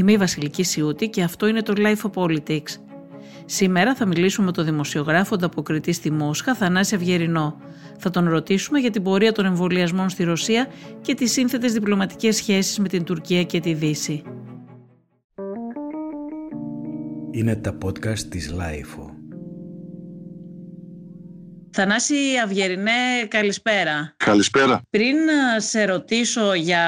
Είμαι η Βασιλική Σιούτη και αυτό είναι το Life of Politics. Σήμερα θα μιλήσουμε με τον δημοσιογράφο ανταποκριτή στη Μόσχα, Θανάση Αυγερινό. Θα τον ρωτήσουμε για την πορεία των εμβολιασμών στη Ρωσία και τις σύνθετες διπλωματικές σχέσεις με την Τουρκία και τη Δύση. Είναι τα podcast της Lifeo. Θανάση Αυγερινέ, καλησπέρα. Καλησπέρα. Πριν ε, σε ρωτήσω για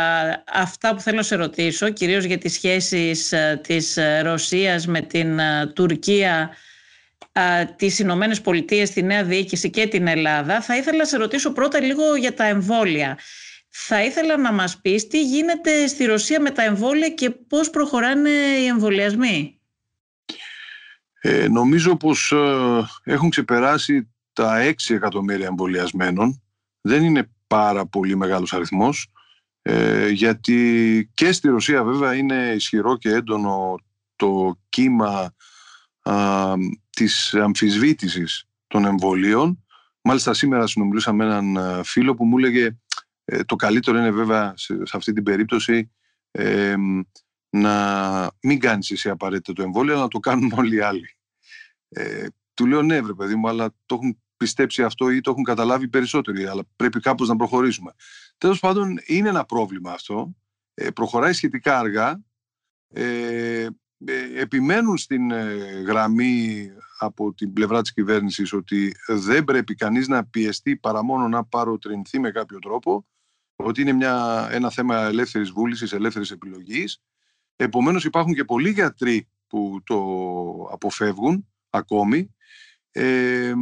αυτά που θέλω να σε ρωτήσω, κυρίως για τις σχέσεις ε, της ε, Ρωσίας με την Τουρκία, τις Ηνωμένες Πολιτείες, τη Νέα Διοίκηση και την Ελλάδα, θα ήθελα να σε ρωτήσω πρώτα λίγο για τα εμβόλια. Θα ήθελα να μας πεις τι γίνεται στη Ρωσία με τα εμβόλια και πώς προχωράνε οι εμβολιασμοί. Ε, νομίζω πως έχουν ξεπεράσει τα 6 εκατομμύρια εμβολιασμένων δεν είναι πάρα πολύ μεγάλος αριθμός ε, γιατί και στη Ρωσία βέβαια είναι ισχυρό και έντονο το κύμα α, της αμφισβήτησης των εμβολίων. Μάλιστα σήμερα συνομιλούσα με έναν ε, φίλο που μου έλεγε ε, το καλύτερο είναι βέβαια σε, αυτή την περίπτωση ε, να μην κάνεις εσύ απαραίτητα το εμβόλιο, αλλά να το κάνουν όλοι οι άλλοι. Ε, του λέω ναι, βρε παιδί μου, αλλά το έχουν πιστέψει αυτό ή το έχουν καταλάβει περισσότεροι, αλλά πρέπει κάπως να προχωρήσουμε. Τέλος πάντων, είναι ένα πρόβλημα αυτό. Ε, προχωράει σχετικά αργά. Ε, ε επιμένουν στην ε, γραμμή από την πλευρά της κυβέρνησης ότι δεν πρέπει κανείς να πιεστεί παρά μόνο να παροτρινθεί με κάποιο τρόπο, ότι είναι μια, ένα θέμα ελεύθερης βούλησης, ελεύθερης επιλογής. Επομένως υπάρχουν και πολλοί γιατροί που το αποφεύγουν ακόμη. Ε,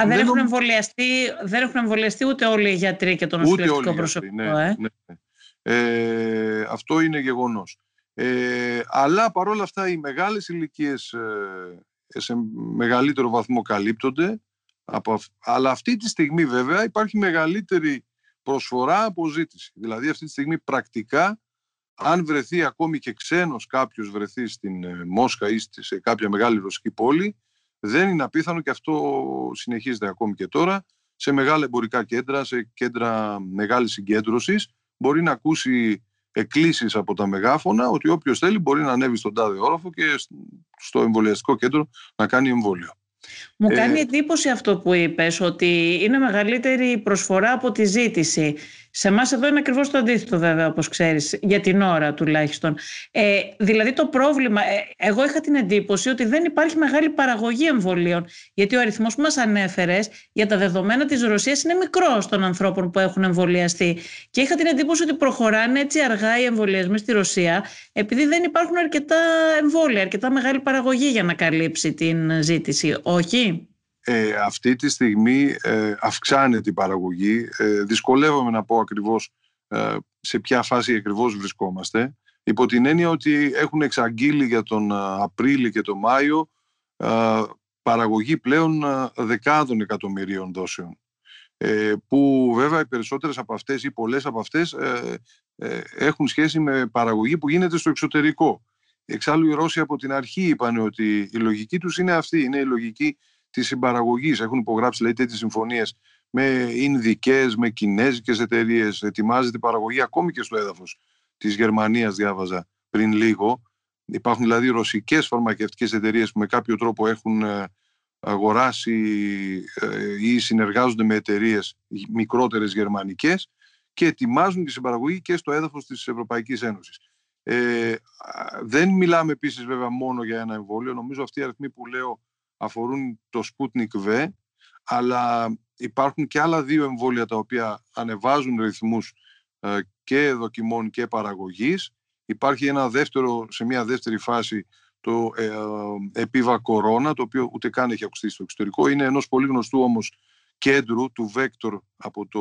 Α, δεν, έχουν εμβολιαστεί, δεν έχουν εμβολιαστεί ούτε όλοι οι γιατροί και το νοσηλευτικό προσωπικό. Ναι, ε; ναι, ναι. Ε, αυτό είναι γεγονός. Ε, αλλά παρόλα αυτά οι μεγάλες ηλικίες ε, σε μεγαλύτερο βαθμό καλύπτονται. Από, αλλά αυτή τη στιγμή βέβαια υπάρχει μεγαλύτερη προσφορά από ζήτηση. Δηλαδή αυτή τη στιγμή πρακτικά αν βρεθεί ακόμη και ξένος κάποιος βρεθεί στην ε, Μόσχα ή σε κάποια μεγάλη ρωσική πόλη δεν είναι απίθανο και αυτό συνεχίζεται ακόμη και τώρα σε μεγάλα εμπορικά κέντρα, σε κέντρα μεγάλης συγκέντρωσης μπορεί να ακούσει εκκλήσεις από τα μεγάφωνα ότι όποιος θέλει μπορεί να ανέβει στον τάδε όροφο και στο εμβολιαστικό κέντρο να κάνει εμβόλιο. Μου ε, κάνει εντύπωση αυτό που είπες, ότι είναι μεγαλύτερη προσφορά από τη ζήτηση. Σε εμάς εδώ είναι ακριβώς το αντίθετο, βέβαια, όπως ξέρεις, για την ώρα τουλάχιστον. Ε, δηλαδή, το πρόβλημα, ε, εγώ είχα την εντύπωση ότι δεν υπάρχει μεγάλη παραγωγή εμβολίων. Γιατί ο αριθμός που μας ανέφερες για τα δεδομένα της Ρωσίας είναι μικρός των ανθρώπων που έχουν εμβολιαστεί. Και είχα την εντύπωση ότι προχωράνε έτσι αργά οι εμβολιασμοί στη Ρωσία, επειδή δεν υπάρχουν αρκετά εμβόλια, αρκετά μεγάλη παραγωγή για να καλύψει την ζήτηση. Όχι; Ε, αυτή τη στιγμή ε, αυξάνεται η παραγωγή. Ε, δυσκολεύομαι να πω ακριβώς ε, σε ποια φάση ακριβώς βρισκόμαστε. Υπό την έννοια ότι έχουν εξαγγείλει για τον ε, Απρίλιο και τον Μάιο ε, παραγωγή πλέον δεκάδων εκατομμυρίων δόσεων. Που βέβαια οι περισσότερες από αυτές ή πολλές από αυτές έχουν σχέση με παραγωγή που γίνεται στο εξωτερικό. Εξάλλου οι Ρώσοι από την αρχή είπαν ότι η λογική τους είναι αυτή, είναι η λογική Της συμπαραγωγής. Έχουν υπογράψει λέει, τέτοιες συμφωνίες με Ινδικές, με Κινέζικες εταιρείες. Ετοιμάζεται η παραγωγή ακόμη και στο έδαφος της Γερμανίας, διάβαζα πριν λίγο. Υπάρχουν δηλαδή ρωσικές φαρμακευτικές εταιρείες που με κάποιο τρόπο έχουν ε, αγοράσει ε, ή συνεργάζονται με εταιρείες μικρότερες γερμανικές και ετοιμάζουν τη συμπαραγωγή και στο έδαφος της Ευρωπαϊκής Ένωσης. Ε, δεν μιλάμε επίσης βέβαια μόνο για ένα εμβόλιο. Νομίζω αυτοί οι αριθμοί που λέω αφορούν το Sputnik V, αλλά υπάρχουν και άλλα δύο εμβόλια τα οποία ανεβάζουν ρυθμούς ε, και δοκιμών και παραγωγής. Υπάρχει ένα δεύτερο, σε μια δεύτερη φάση το ε, επίβα κορώνα, το οποίο ούτε καν έχει ακουστεί στο εξωτερικό. Είναι ενός πολύ γνωστού όμως κέντρου του Βέκτορ από το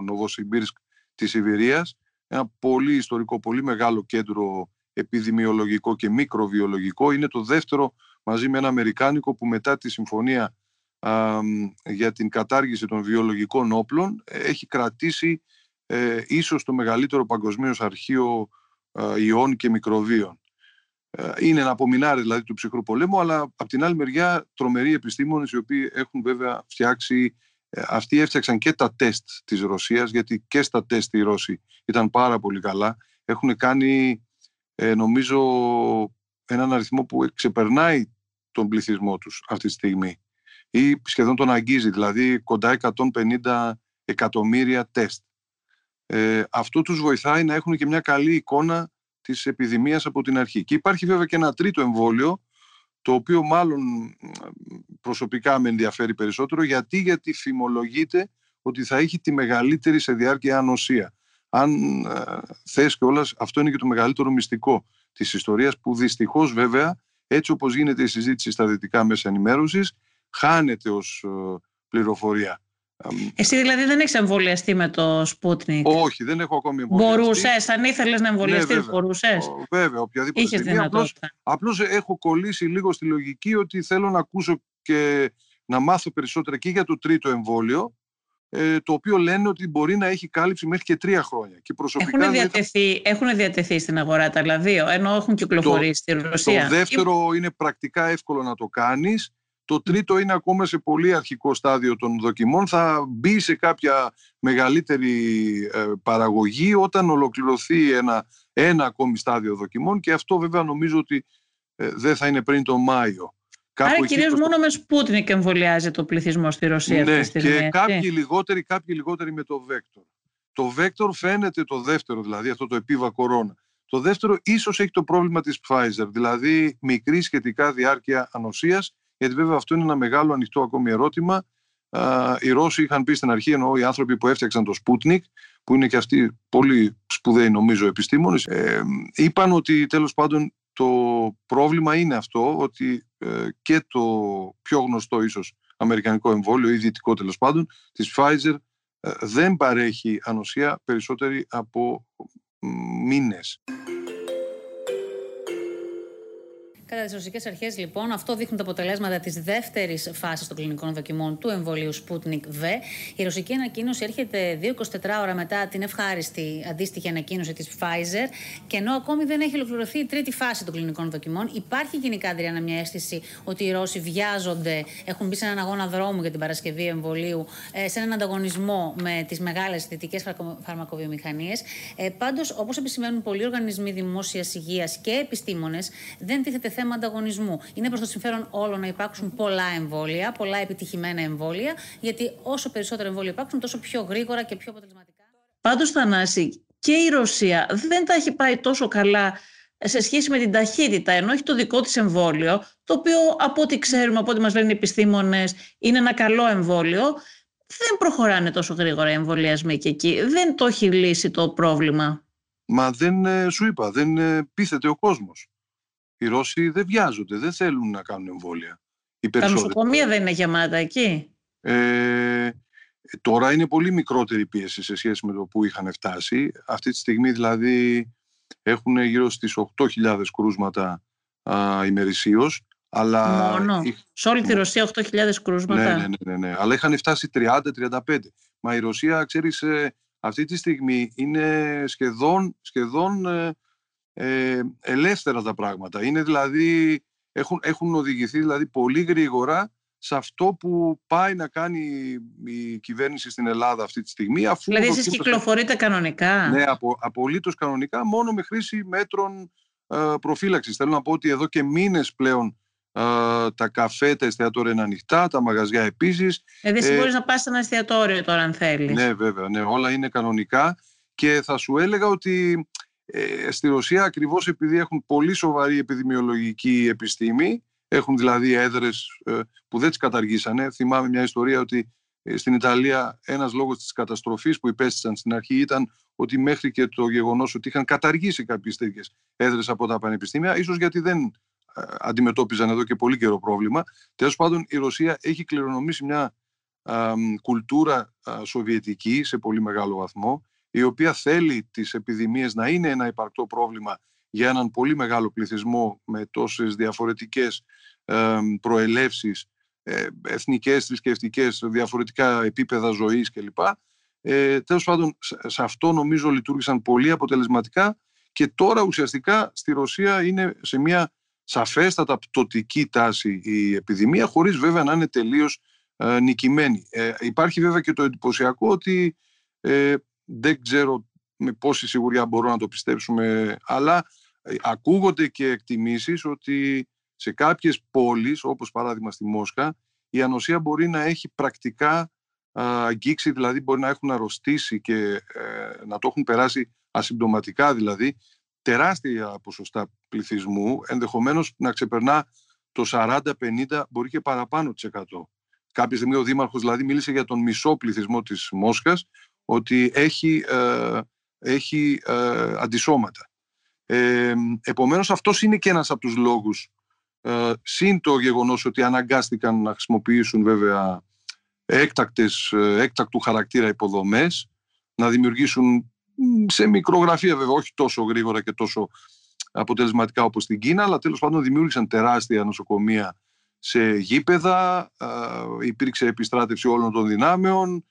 Νοβοσιμπίρσκ της Σιβηρίας. Ένα πολύ ιστορικό, πολύ μεγάλο κέντρο επιδημιολογικό και μικροβιολογικό. Είναι το δεύτερο μαζί με ένα Αμερικάνικο που μετά τη συμφωνία για την κατάργηση των βιολογικών όπλων έχει κρατήσει ε, ίσως το μεγαλύτερο παγκοσμίως αρχείο ε, ιών και μικροβίων. Ε, είναι ένα απομεινάρι δηλαδή του ψυχρού πολέμου, αλλά από την άλλη μεριά τρομεροί επιστήμονες οι οποίοι έχουν βέβαια φτιάξει, ε, αυτοί έφτιαξαν και τα τεστ της Ρωσίας, γιατί και στα τεστ οι Ρώσοι ήταν πάρα πολύ καλά. Έχουν κάνει ε, νομίζω έναν αριθμό που ξεπερνάει τον πληθυσμό τους αυτή τη στιγμή ή σχεδόν τον αγγίζει, δηλαδή κοντά 150 εκατομμύρια τεστ. Ε, αυτό τους βοηθάει να έχουν και μια καλή εικόνα της επιδημίας από την αρχή. Και υπάρχει βέβαια και ένα τρίτο εμβόλιο, το οποίο μάλλον προσωπικά με ενδιαφέρει περισσότερο, γιατί, γιατί φημολογείται ότι θα έχει τη μεγαλύτερη σε διάρκεια ανοσία. Αν ε, θες και όλας, αυτό είναι και το μεγαλύτερο μυστικό της ιστορίας, που δυστυχώς βέβαια, έτσι όπως γίνεται η συζήτηση στα δυτικά μέσα ενημέρωσης, χάνεται ως ε, πληροφορία. Εσύ δηλαδή δεν έχεις εμβολιαστεί με το Sputnik; Όχι, δεν έχω ακόμη εμβολιαστεί. Μπορούσες, αν ήθελες να εμβολιαστείς, ναι, μπορούσες; Βέβαια, οποιαδήποτε Είχες στιγμή. Απλώ έχω κολλήσει λίγο στη λογική ότι θέλω να ακούσω και να μάθω περισσότερα και για το τρίτο εμβόλιο, ε, το οποίο λένε ότι μπορεί να έχει κάλυψη μέχρι και τρία χρόνια. Και προσωπικά έχουν, διατεθεί, έχουν διατεθεί στην αγορά τα άλλα δύο, ενώ έχουν κυκλοφορήσει στη Ρωσία. Το δεύτερο είναι πρακτικά εύκολο να το κάνεις το τρίτο είναι ακόμα σε πολύ αρχικό στάδιο των δοκιμών. Θα μπει σε κάποια μεγαλύτερη ε, παραγωγή όταν ολοκληρωθεί ένα, ένα ακόμη στάδιο δοκιμών και αυτό βέβαια νομίζω ότι ε, δεν θα είναι πριν τον Μάιο. Κάπου Άρα κυρίως μόνο με Σπούτνικ εμβολιάζει το πληθυσμό στη Ρωσία ναι, αυτή τη στιγμή. Και κάποιοι λιγότεροι, κάποιοι λιγότεροι με το Βέκτορ. Το Βέκτορ φαίνεται το δεύτερο, δηλαδή αυτό το EpiVacCorona. Το δεύτερο ίσως έχει το πρόβλημα της Pfizer, δηλαδή μικρή σχετικά διάρκεια ανοσίας γιατί βέβαια αυτό είναι ένα μεγάλο ανοιχτό ακόμη ερώτημα. Οι Ρώσοι είχαν πει στην αρχή, ενώ οι άνθρωποι που έφτιαξαν το Sputnik, που είναι και αυτοί πολύ σπουδαίοι νομίζω επιστήμονες, ε, είπαν ότι τέλος πάντων το πρόβλημα είναι αυτό, ότι ε, και το πιο γνωστό ίσως αμερικανικό εμβόλιο ή δυτικό τέλος πάντων, της Pfizer, ε, δεν παρέχει ανοσία περισσότερη από μήνες. Κατά τις ρωσικές αρχές, λοιπόν, αυτό δείχνουν τα αποτελέσματα της δεύτερης φάσης των κλινικών δοκιμών του εμβολίου Sputnik V. Η ρωσική ανακοίνωση έρχεται 2-24 ώρα μετά την ευχάριστη αντίστοιχη ανακοίνωση της Pfizer. Και ενώ ακόμη δεν έχει ολοκληρωθεί η τρίτη φάση των κλινικών δοκιμών, υπάρχει γενικά, Αντριάννα, μια αίσθηση ότι οι Ρώσοι βιάζονται, έχουν μπει σε έναν αγώνα δρόμου για την παρασκευή εμβολίου, ε, σε έναν ανταγωνισμό με τις μεγάλες δυτικέ φαρμακοβιομηχανίες. Ε, Πάντως, όπως επισημαίνουν πολλοί οργανισμοί δημόσιας υγείας και επιστήμονες, δεν τίθεται θέμα ανταγωνισμού. Είναι προς το συμφέρον όλων να υπάρξουν πολλά εμβόλια, πολλά επιτυχημένα εμβόλια, γιατί όσο περισσότερα εμβόλια υπάρξουν, τόσο πιο γρήγορα και πιο αποτελεσματικά. Πάντως, Θανάση, και η Ρωσία δεν τα έχει πάει τόσο καλά σε σχέση με την ταχύτητα, ενώ έχει το δικό της εμβόλιο, το οποίο από ό,τι ξέρουμε, από ό,τι μας λένε οι επιστήμονες, είναι ένα καλό εμβόλιο, δεν προχωράνε τόσο γρήγορα οι εμβολιασμοί και εκεί. Δεν το έχει λύσει το πρόβλημα. Μα δεν ε, σου είπα, δεν ε, πείθεται ο κόσμος. Οι Ρώσοι δεν βιάζονται, δεν θέλουν να κάνουν εμβόλια. Τα νοσοκομεία δεν είναι γεμάτα εκεί. Ε, τώρα είναι πολύ μικρότερη πίεση σε σχέση με το που είχαν φτάσει. Αυτή τη στιγμή δηλαδή έχουν γύρω στις 8.000 κρούσματα α, ημερησίως. Αλλά Μόνο. Σε όλη τη Ρωσία 8.000 κρούσματα. Ναι, ναι, ναι, ναι, Αλλά είχαν φτάσει 30-35. Μα η Ρωσία, ξέρεις, ε, αυτή τη στιγμή είναι σχεδόν, σχεδόν ε, ε, ελεύθερα τα πράγματα. Είναι δηλαδή, έχουν, έχουν οδηγηθεί δηλαδή πολύ γρήγορα σε αυτό που πάει να κάνει η κυβέρνηση στην Ελλάδα αυτή τη στιγμή. Αφού δηλαδή εσείς κυκλοφορείτε κανονικά; Ναι, απο, απολύτως κανονικά, μόνο με χρήση μέτρων ε, προφύλαξης. Θέλω να πω ότι εδώ και μήνες πλέον ε, τα καφέ, τα εστιατόρια είναι ανοιχτά, τα μαγαζιά επίσης. Δηλαδή εσύ ε, μπορείς να πας σε ένα εστιατόριο τώρα αν θέλεις. Ναι, βέβαια, ναι, όλα είναι κανονικά και θα σου έλεγα ότι ε, στη Ρωσία ακριβώς επειδή έχουν πολύ σοβαρή επιδημιολογική επιστήμη, έχουν δηλαδή έδρες ε, που δεν τις καταργήσανε. Θυμάμαι μια ιστορία ότι ε, στην Ιταλία ένας λόγος της καταστροφής που υπέστησαν στην αρχή ήταν ότι μέχρι και το γεγονός ότι είχαν καταργήσει κάποιες τέτοιες έδρες από τα πανεπιστήμια, ίσως γιατί δεν ε, αντιμετώπιζαν εδώ και πολύ καιρό πρόβλημα. Τέλος πάντων η Ρωσία έχει κληρονομήσει μια κουλτούρα σοβιετική σε πολύ μεγάλο βαθμό η οποία θέλει τις επιδημίες να είναι ένα υπαρκτό πρόβλημα για έναν πολύ μεγάλο πληθυσμό με τόσες διαφορετικές ε, προελεύσεις, ε, εθνικές, θρησκευτικές, διαφορετικά επίπεδα ζωής κλπ. Ε, τέλος πάντων, σε αυτό νομίζω λειτουργήσαν πολύ αποτελεσματικά και τώρα ουσιαστικά στη Ρωσία είναι σε μια σαφέστατα πτωτική τάση η επιδημία, χωρίς βέβαια να είναι τελείως ε, νικημένη. Ε, υπάρχει βέβαια και το εντυπωσιακό ότι ε, δεν ξέρω με πόση σιγουριά μπορώ να το πιστέψουμε, αλλά ε, ακούγονται και εκτιμήσεις ότι σε κάποιες πόλεις, όπως παράδειγμα στη Μόσχα, η ανοσία μπορεί να έχει πρακτικά αγγίξει, δηλαδή μπορεί να έχουν αρρωστήσει και ε, να το έχουν περάσει ασυμπτωματικά δηλαδή, τεράστια ποσοστά πληθυσμού, ενδεχομένως να ξεπερνά το 40-50, μπορεί και παραπάνω της 100. Κάποια στιγμή ο Δήμαρχος δηλαδή μίλησε για τον μισό πληθυσμό της Μόσχας, ότι έχει, ε, έχει ε, αντισώματα. Ε, επομένως αυτός είναι και ένας από τους λόγους ε, συν το γεγονός ότι αναγκάστηκαν να χρησιμοποιήσουν βέβαια έκτακτες, ε, έκτακτου χαρακτήρα υποδομές, να δημιουργήσουν σε μικρογραφία βέβαια, όχι τόσο γρήγορα και τόσο αποτελεσματικά όπως στην Κίνα, αλλά τέλος πάντων δημιούργησαν τεράστια νοσοκομεία σε γήπεδα, ε, υπήρξε επιστράτευση όλων των δυνάμεων,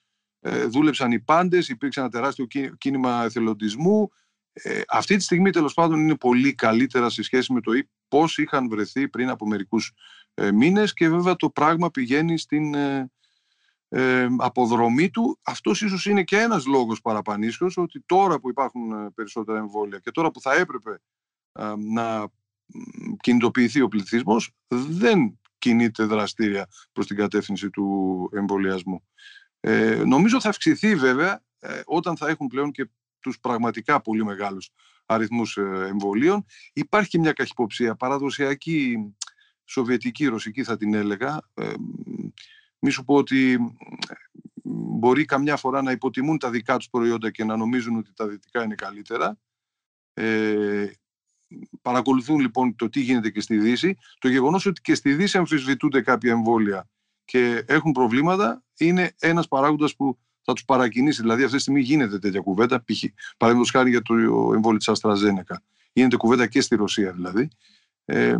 ε, δούλεψαν οι πάντες, υπήρξε ένα τεράστιο κίνημα εθελοντισμού. Ε, αυτή τη στιγμή τέλος πάντων είναι πολύ καλύτερα σε σχέση με το πώς είχαν βρεθεί πριν από μερικούς ε, μήνες και βέβαια το πράγμα πηγαίνει στην ε, ε, αποδρομή του. Αυτός ίσως είναι και ένας λόγος παραπανήσεως ότι τώρα που υπάρχουν ε, περισσότερα εμβόλια και τώρα που θα έπρεπε να κινητοποιηθεί ο πληθυσμός δεν κινείται δραστήρια προς την κατεύθυνση του εμβολιασμού. Ε, νομίζω θα αυξηθεί βέβαια ε, όταν θα έχουν πλέον και τους πραγματικά πολύ μεγάλους αριθμούς ε, εμβολίων. Υπάρχει και μια καχυποψία παραδοσιακή, σοβιετική, ρωσική θα την έλεγα. Ε, μη σου πω ότι μπορεί καμιά φορά να υποτιμούν τα δικά τους προϊόντα και να νομίζουν ότι τα δυτικά είναι καλύτερα. Ε, παρακολουθούν λοιπόν το τι γίνεται και στη Δύση. Το γεγονός ότι και στη Δύση αμφισβητούνται κάποια εμβόλια και έχουν προβλήματα είναι ένας παράγοντας που θα τους παρακινήσει. Δηλαδή, αυτή τη στιγμή γίνεται τέτοια κουβέντα. Παραδείγματος χάρη για το εμβόλιο της Αστραζένεκα. Γίνεται κουβέντα και στη Ρωσία δηλαδή. Ε,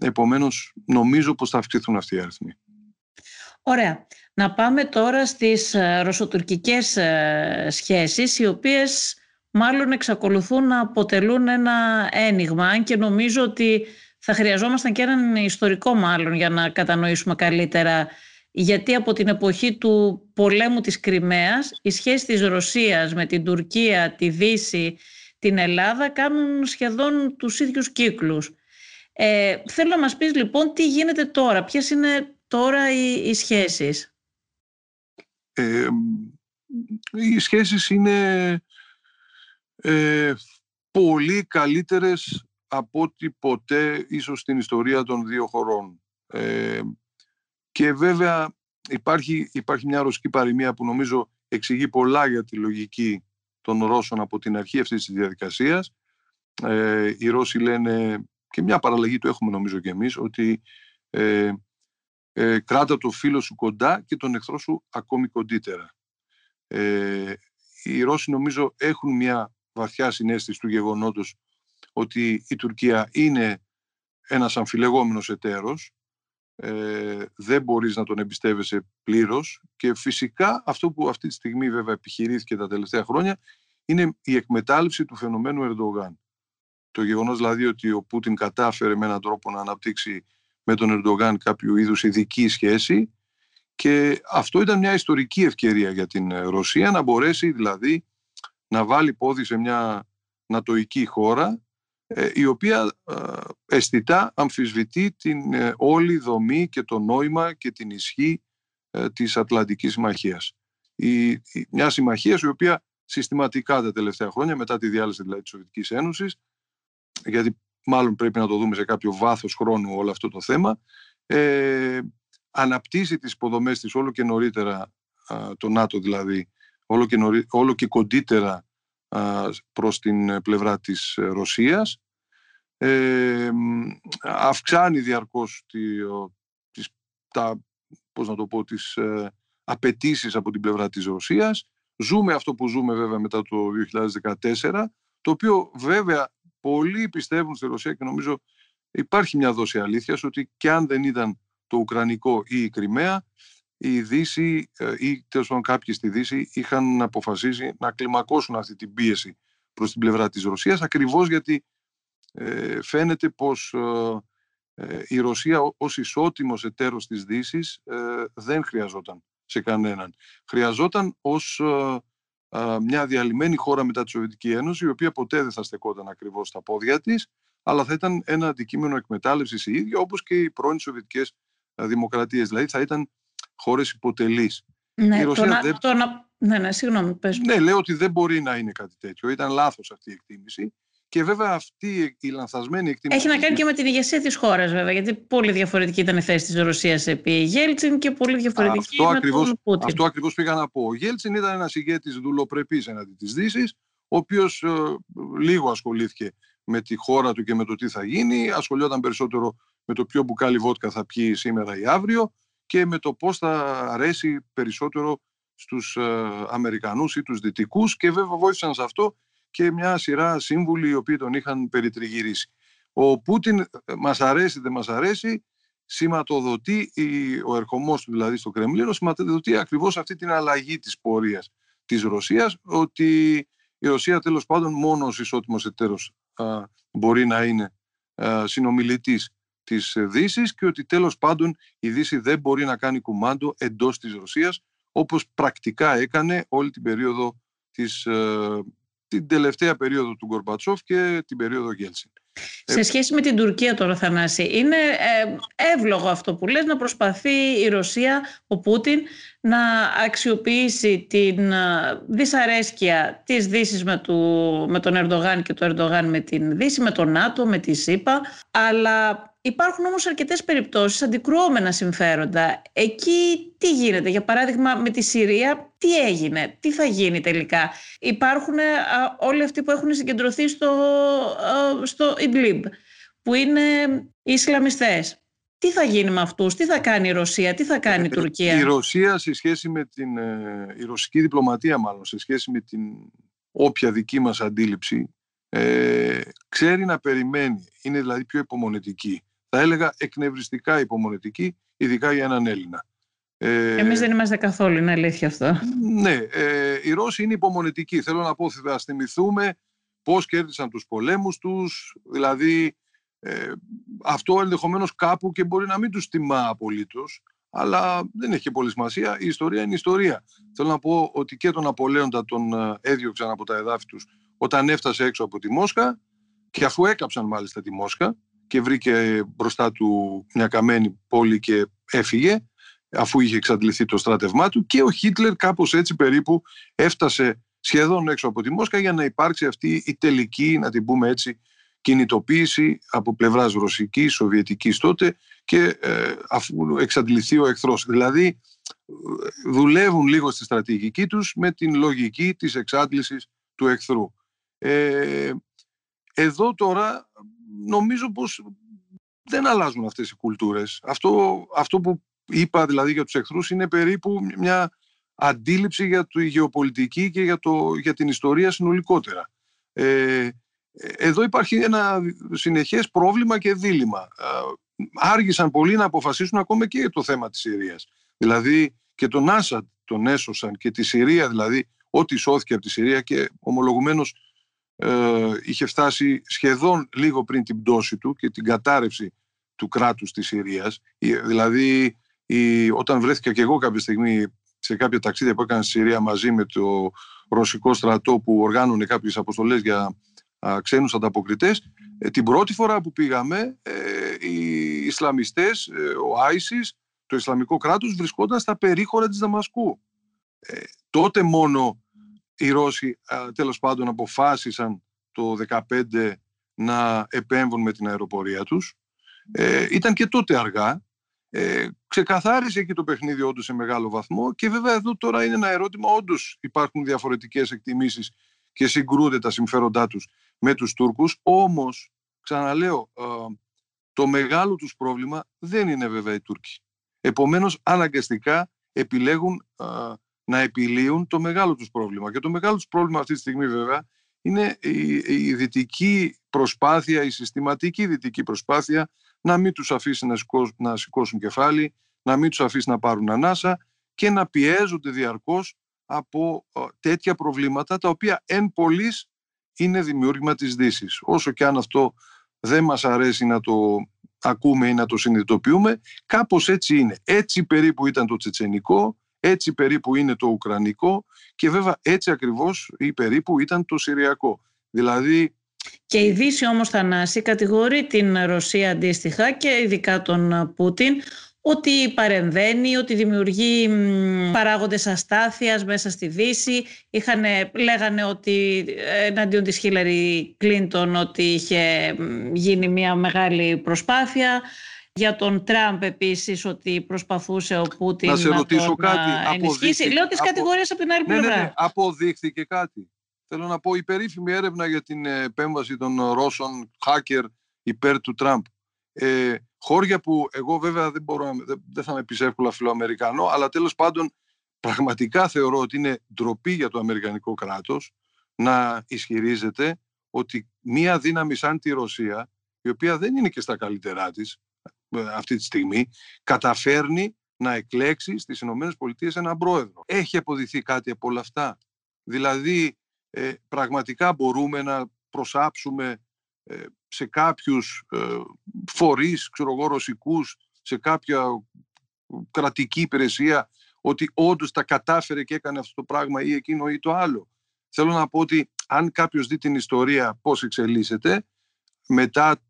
Επομένως, νομίζω πως θα αυξηθούν αυτοί οι αριθμοί. Ωραία. Να πάμε τώρα στις ε, ρωσοτουρκικές ε, σχέσεις, οι οποίες μάλλον εξακολουθούν να αποτελούν ένα ένιγμα και νομίζω ότι θα χρειαζόμασταν και έναν ιστορικό μάλλον για να κατανοήσουμε καλύτερα γιατί από την εποχή του πολέμου της Κρυμαίας η σχέση της Ρωσίας με την Τουρκία, τη Δύση, την Ελλάδα κάνουν σχεδόν τους ίδιους κύκλους. Ε, θέλω να μας πεις λοιπόν τι γίνεται τώρα, ποιες είναι τώρα οι, οι σχέσεις; Ε, οι σχέσεις είναι ε, πολύ καλύτερες από ό,τι ποτέ ίσως στην ιστορία των δύο χωρών. Ε, και βέβαια υπάρχει, υπάρχει μια ρωσική παροιμία που νομίζω εξηγεί πολλά για τη λογική των Ρώσων από την αρχή αυτής της διαδικασίας. Ε, οι Ρώσοι λένε, και μια παραλλαγή του έχουμε νομίζω και εμείς, ότι ε, ε, κράτα το φίλο σου κοντά και τον εχθρό σου ακόμη κοντύτερα. Ε, οι Ρώσοι νομίζω έχουν μια βαθιά συνέστηση του γεγονότος ότι η Τουρκία είναι ένας αμφιλεγόμενος εταίρος ε, δεν μπορείς να τον εμπιστεύεσαι πλήρως και φυσικά αυτό που αυτή τη στιγμή βέβαια επιχειρήθηκε τα τελευταία χρόνια είναι η εκμετάλλευση του φαινομένου Ερντογάν. Το γεγονός δηλαδή ότι ο Πούτιν κατάφερε με έναν τρόπο να αναπτύξει με τον Ερντογάν κάποιο είδους ειδική σχέση και αυτό ήταν μια ιστορική ευκαιρία για την Ρωσία να μπορέσει δηλαδή να βάλει πόδι σε μια νατοική χώρα ε, η οποία ε, αισθητά αμφισβητεί την ε, όλη δομή και το νόημα και την ισχύ της Ατλαντικής Συμμαχίας. Η, μια συμμαχία η οποία συστηματικά τα τελευταία χρόνια, μετά τη διάλυση δηλαδή, της Σοβιετικής Ένωσης, γιατί μάλλον πρέπει να το δούμε σε κάποιο βάθος χρόνου όλο αυτό το θέμα, ε, αναπτύσσει τις υποδομές της όλο και νωρίτερα, το ΝΑΤΟ δηλαδή, όλο και, όλο και κοντύτερα προς την πλευρά της Ρωσίας. Ε, αυξάνει διαρκώς τη, τις, τα, πώς να το πω, τις ε, απαιτήσεις από την πλευρά της Ρωσίας. Ζούμε αυτό που ζούμε βέβαια μετά το 2014, το οποίο βέβαια πολλοί πιστεύουν στη Ρωσία και νομίζω υπάρχει μια δόση αλήθειας ότι και αν δεν ήταν το Ουκρανικό ή η Κρυμαία, η Δύση ε, ή τέλος πάντων κάποιοι στη Δύση είχαν αποφασίσει να κλιμακώσουν αυτή την πίεση προς την πλευρά της Ρωσίας ακριβώς γιατί ε, φαίνεται πως ε, η Ρωσία ως ισότιμος εταίρος της Δύσης δεν χρειαζόταν σε κανέναν. Χρειαζόταν ως μια διαλυμένη χώρα μετά τη Σοβιετική Ένωση η οποία ποτέ δεν θα στεκόταν ακριβώς στα πόδια της αλλά θα ήταν ένα αντικείμενο εκμετάλλευσης η ίδια, όπως και οι πρώην Σοβιετικές δημοκρατίες. Δηλαδή θα ήταν χώρε υποτελείς. Ναι, το να, δεν... το να... ναι, ναι, συγγνώμη, πες. Ναι, λέω ότι δεν μπορεί να είναι κάτι τέτοιο. Ήταν λάθος αυτή η εκτίμηση. Και βέβαια αυτή η λανθασμένη εκτίμηση. Έχει να κάνει και με την ηγεσία της χώρας, βέβαια. Γιατί πολύ διαφορετική ήταν η θέση της Ρωσίας επί Γέλτσιν και πολύ διαφορετική αυτό με ακριβώς, τον Πούτιν. Αυτό ακριβώς πήγα να πω. Ο Γέλτσιν ήταν ένας ηγέτης δουλοπρεπής εναντί της Δύσης, ο οποίος ε, λίγο ασχολήθηκε με τη χώρα του και με το τι θα γίνει. Ασχολιόταν περισσότερο με το ποιο μπουκάλι βότκα θα πιει σήμερα ή αύριο και με το πώς θα αρέσει περισσότερο στους ε, Αμερικανούς ή τους Δυτικούς και βέβαια βοήθησαν σε αυτό και μια σειρά σύμβουλοι οι οποίοι τον είχαν περιτριγυρίσει. Ο Πούτιν ε, μας αρέσει δεν μας αρέσει σηματοδοτεί ο ερχομός του δηλαδή στο Κρεμλίνο σηματοδοτεί ακριβώς αυτή την αλλαγή της πορείας της Ρωσίας ότι η Ρωσία τέλος πάντων μόνος ισότιμος εταίρος μπορεί να είναι συνομιλητής της δύσης και ότι τέλος πάντων η Δύση δεν μπορεί να κάνει κουμάντο εντός της Ρωσίας όπως πρακτικά έκανε όλη την περίοδο της, ε, την τελευταία περίοδο του Γκορμπατσόφ και την περίοδο Γέλσιν. Σε σχέση με την Τουρκία τώρα Θανάση, είναι ε, εύλογο αυτό που λες να προσπαθεί η Ρωσία, ο Πούτιν, να αξιοποιήσει την ε, δυσαρέσκεια της Δύσης με, με τον Ερντογάν και το Ερντογάν με την Δύση, με τον ΝΑΤΟ, με τη ΣΥΠΑ, αλλά Υπάρχουν όμως αρκετές περιπτώσεις αντικρουόμενα συμφέροντα. Εκεί τι γίνεται, για παράδειγμα με τη Συρία, τι έγινε, τι θα γίνει τελικά; Υπάρχουν όλοι αυτοί που έχουν συγκεντρωθεί στο, στο Ιντλίμπ, που είναι Ισλαμιστές. Τι θα γίνει με αυτούς, τι θα κάνει η Ρωσία, τι θα κάνει η ε, Τουρκία; Η Ρωσία σε σχέση με την, ε, η ρωσική διπλωματία μάλλον, σε σχέση με την όποια δική μας αντίληψη, ε, ξέρει να περιμένει, είναι δηλαδή πιο υπομονετική θα έλεγα εκνευριστικά υπομονετική, ειδικά για έναν Έλληνα. Ε, Εμείς δεν είμαστε καθόλου, είναι αλήθεια αυτό. Ναι, ε, οι Ρώσοι είναι υπομονετικοί. Θέλω να πω, θα θυμηθούμε πώς κέρδισαν τους πολέμους τους, δηλαδή ε, αυτό ενδεχομένως κάπου και μπορεί να μην τους τιμά απολύτως, αλλά δεν έχει πολύ σημασία. Η ιστορία είναι ιστορία. Θέλω να πω ότι και τον Απολέοντα τον ε, έδιωξαν από τα εδάφη τους όταν έφτασε έξω από τη Μόσχα και αφού έκαψαν μάλιστα τη Μόσχα, και βρήκε μπροστά του μια καμένη πόλη και έφυγε αφού είχε εξαντληθεί το στράτευμά του και ο Χίτλερ κάπως έτσι περίπου έφτασε σχεδόν έξω από τη Μόσχα για να υπάρξει αυτή η τελική, να την πούμε έτσι, κινητοποίηση από πλευράς ρωσικής, σοβιετικής τότε και ε, αφού εξαντληθεί ο εχθρός. Δηλαδή δουλεύουν λίγο στη στρατηγική τους με την λογική της εξάντλησης του εχθρού. Ε, εδώ τώρα νομίζω πως δεν αλλάζουν αυτές οι κουλτούρες. Αυτό, αυτό που είπα δηλαδή για τους εχθρούς είναι περίπου μια αντίληψη για τη γεωπολιτική και για, το, για την ιστορία συνολικότερα. Ε, εδώ υπάρχει ένα συνεχές πρόβλημα και δίλημα. Άργησαν πολλοί να αποφασίσουν ακόμα και για το θέμα της Συρίας. Δηλαδή και τον Άσαντ τον έσωσαν και τη Συρία δηλαδή ό,τι σώθηκε από τη Συρία και ομολογουμένως ε, είχε φτάσει σχεδόν λίγο πριν την πτώση του και την κατάρρευση του κράτους της Συρίας. Δηλαδή, η, όταν βρέθηκα και εγώ κάποια στιγμή σε κάποια ταξίδια που έκανα στη Συρία μαζί με το ρωσικό στρατό που οργάνωνε κάποιες αποστολές για α, ξένους ανταποκριτές, ε, την πρώτη φορά που πήγαμε, ε, οι Ισλαμιστές, ε, ο Άισις, το Ισλαμικό κράτος βρισκόταν στα περίχωρα της Δαμασκού. Ε, τότε μόνο οι Ρώσοι τέλος πάντων αποφάσισαν το 2015 να επέμβουν με την αεροπορία τους. Ε, ήταν και τότε αργά. Ε, ξεκαθάρισε και το παιχνίδι όντως σε μεγάλο βαθμό και βέβαια εδώ τώρα είναι ένα ερώτημα. Όντως υπάρχουν διαφορετικές εκτιμήσεις και συγκρούνται τα συμφέροντά τους με τους Τούρκους. Όμως ξαναλέω το μεγάλο τους πρόβλημα δεν είναι βέβαια οι Τούρκοι. Επομένως αναγκαστικά επιλέγουν να επιλύουν το μεγάλο τους πρόβλημα. Και το μεγάλο τους πρόβλημα αυτή τη στιγμή βέβαια είναι η, η δυτική προσπάθεια, η συστηματική δυτική προσπάθεια να μην τους αφήσει να, σηκώσουν, να σηκώσουν κεφάλι, να μην τους αφήσει να πάρουν ανάσα και να πιέζονται διαρκώς από ε, τέτοια προβλήματα τα οποία εν πολλής είναι δημιούργημα της δύσης. Όσο και αν αυτό δεν μας αρέσει να το ακούμε ή να το συνειδητοποιούμε, κάπως έτσι είναι. Έτσι περίπου ήταν το τσετσενικό, έτσι περίπου είναι το Ουκρανικό και βέβαια έτσι ακριβώς ή περίπου ήταν το Συριακό. Δηλαδή Και η Δύση όμως Θανάση κατηγορεί την Ρωσία αντίστοιχα και ειδικά τον Πούτιν ότι παρεμβαίνει, ότι δημιουργεί παράγοντες αστάθειας μέσα στη Δύση. Είχανε, λέγανε ότι εναντίον της Χίλαρη Κλίντον ότι είχε γίνει μια μεγάλη προσπάθεια. Για τον Τραμπ επίσης ότι προσπαθούσε ο Πούτιν να, σε ρωτήσω τον κάτι. ενισχύσει. Λέω τις απο... κατηγορίες από την άλλη ναι, ναι, πλευρά. Ναι, αποδείχθηκε κάτι. Θέλω να πω, η περίφημη έρευνα για την επέμβαση των Ρώσων hacker υπέρ του Τραμπ. Ε, χώρια που εγώ βέβαια δεν, μπορώ, δεν, δεν θα με πεις εύκολα φιλοαμερικανό, αλλά τέλος πάντων πραγματικά θεωρώ ότι είναι ντροπή για το Αμερικανικό κράτος να ισχυρίζεται ότι μία δύναμη σαν τη Ρωσία, η οποία δεν είναι και στα καλύτερά της ε, αυτή τη στιγμή, καταφέρνει να εκλέξει στις Ηνωμένες Πολιτείες έναν πρόεδρο. Έχει αποδειχθεί κάτι από όλα αυτά. Δηλαδή, ε, πραγματικά μπορούμε να προσάψουμε ε, σε κάποιους ε, φορείς, ξέρω εγώ, ρωσικούς, σε κάποια κρατική υπηρεσία, ότι όντως τα κατάφερε και έκανε αυτό το πράγμα ή εκείνο ή το άλλο. Θέλω να πω ότι αν κάποιος δει την ιστορία πώς εξελίσσεται, μετά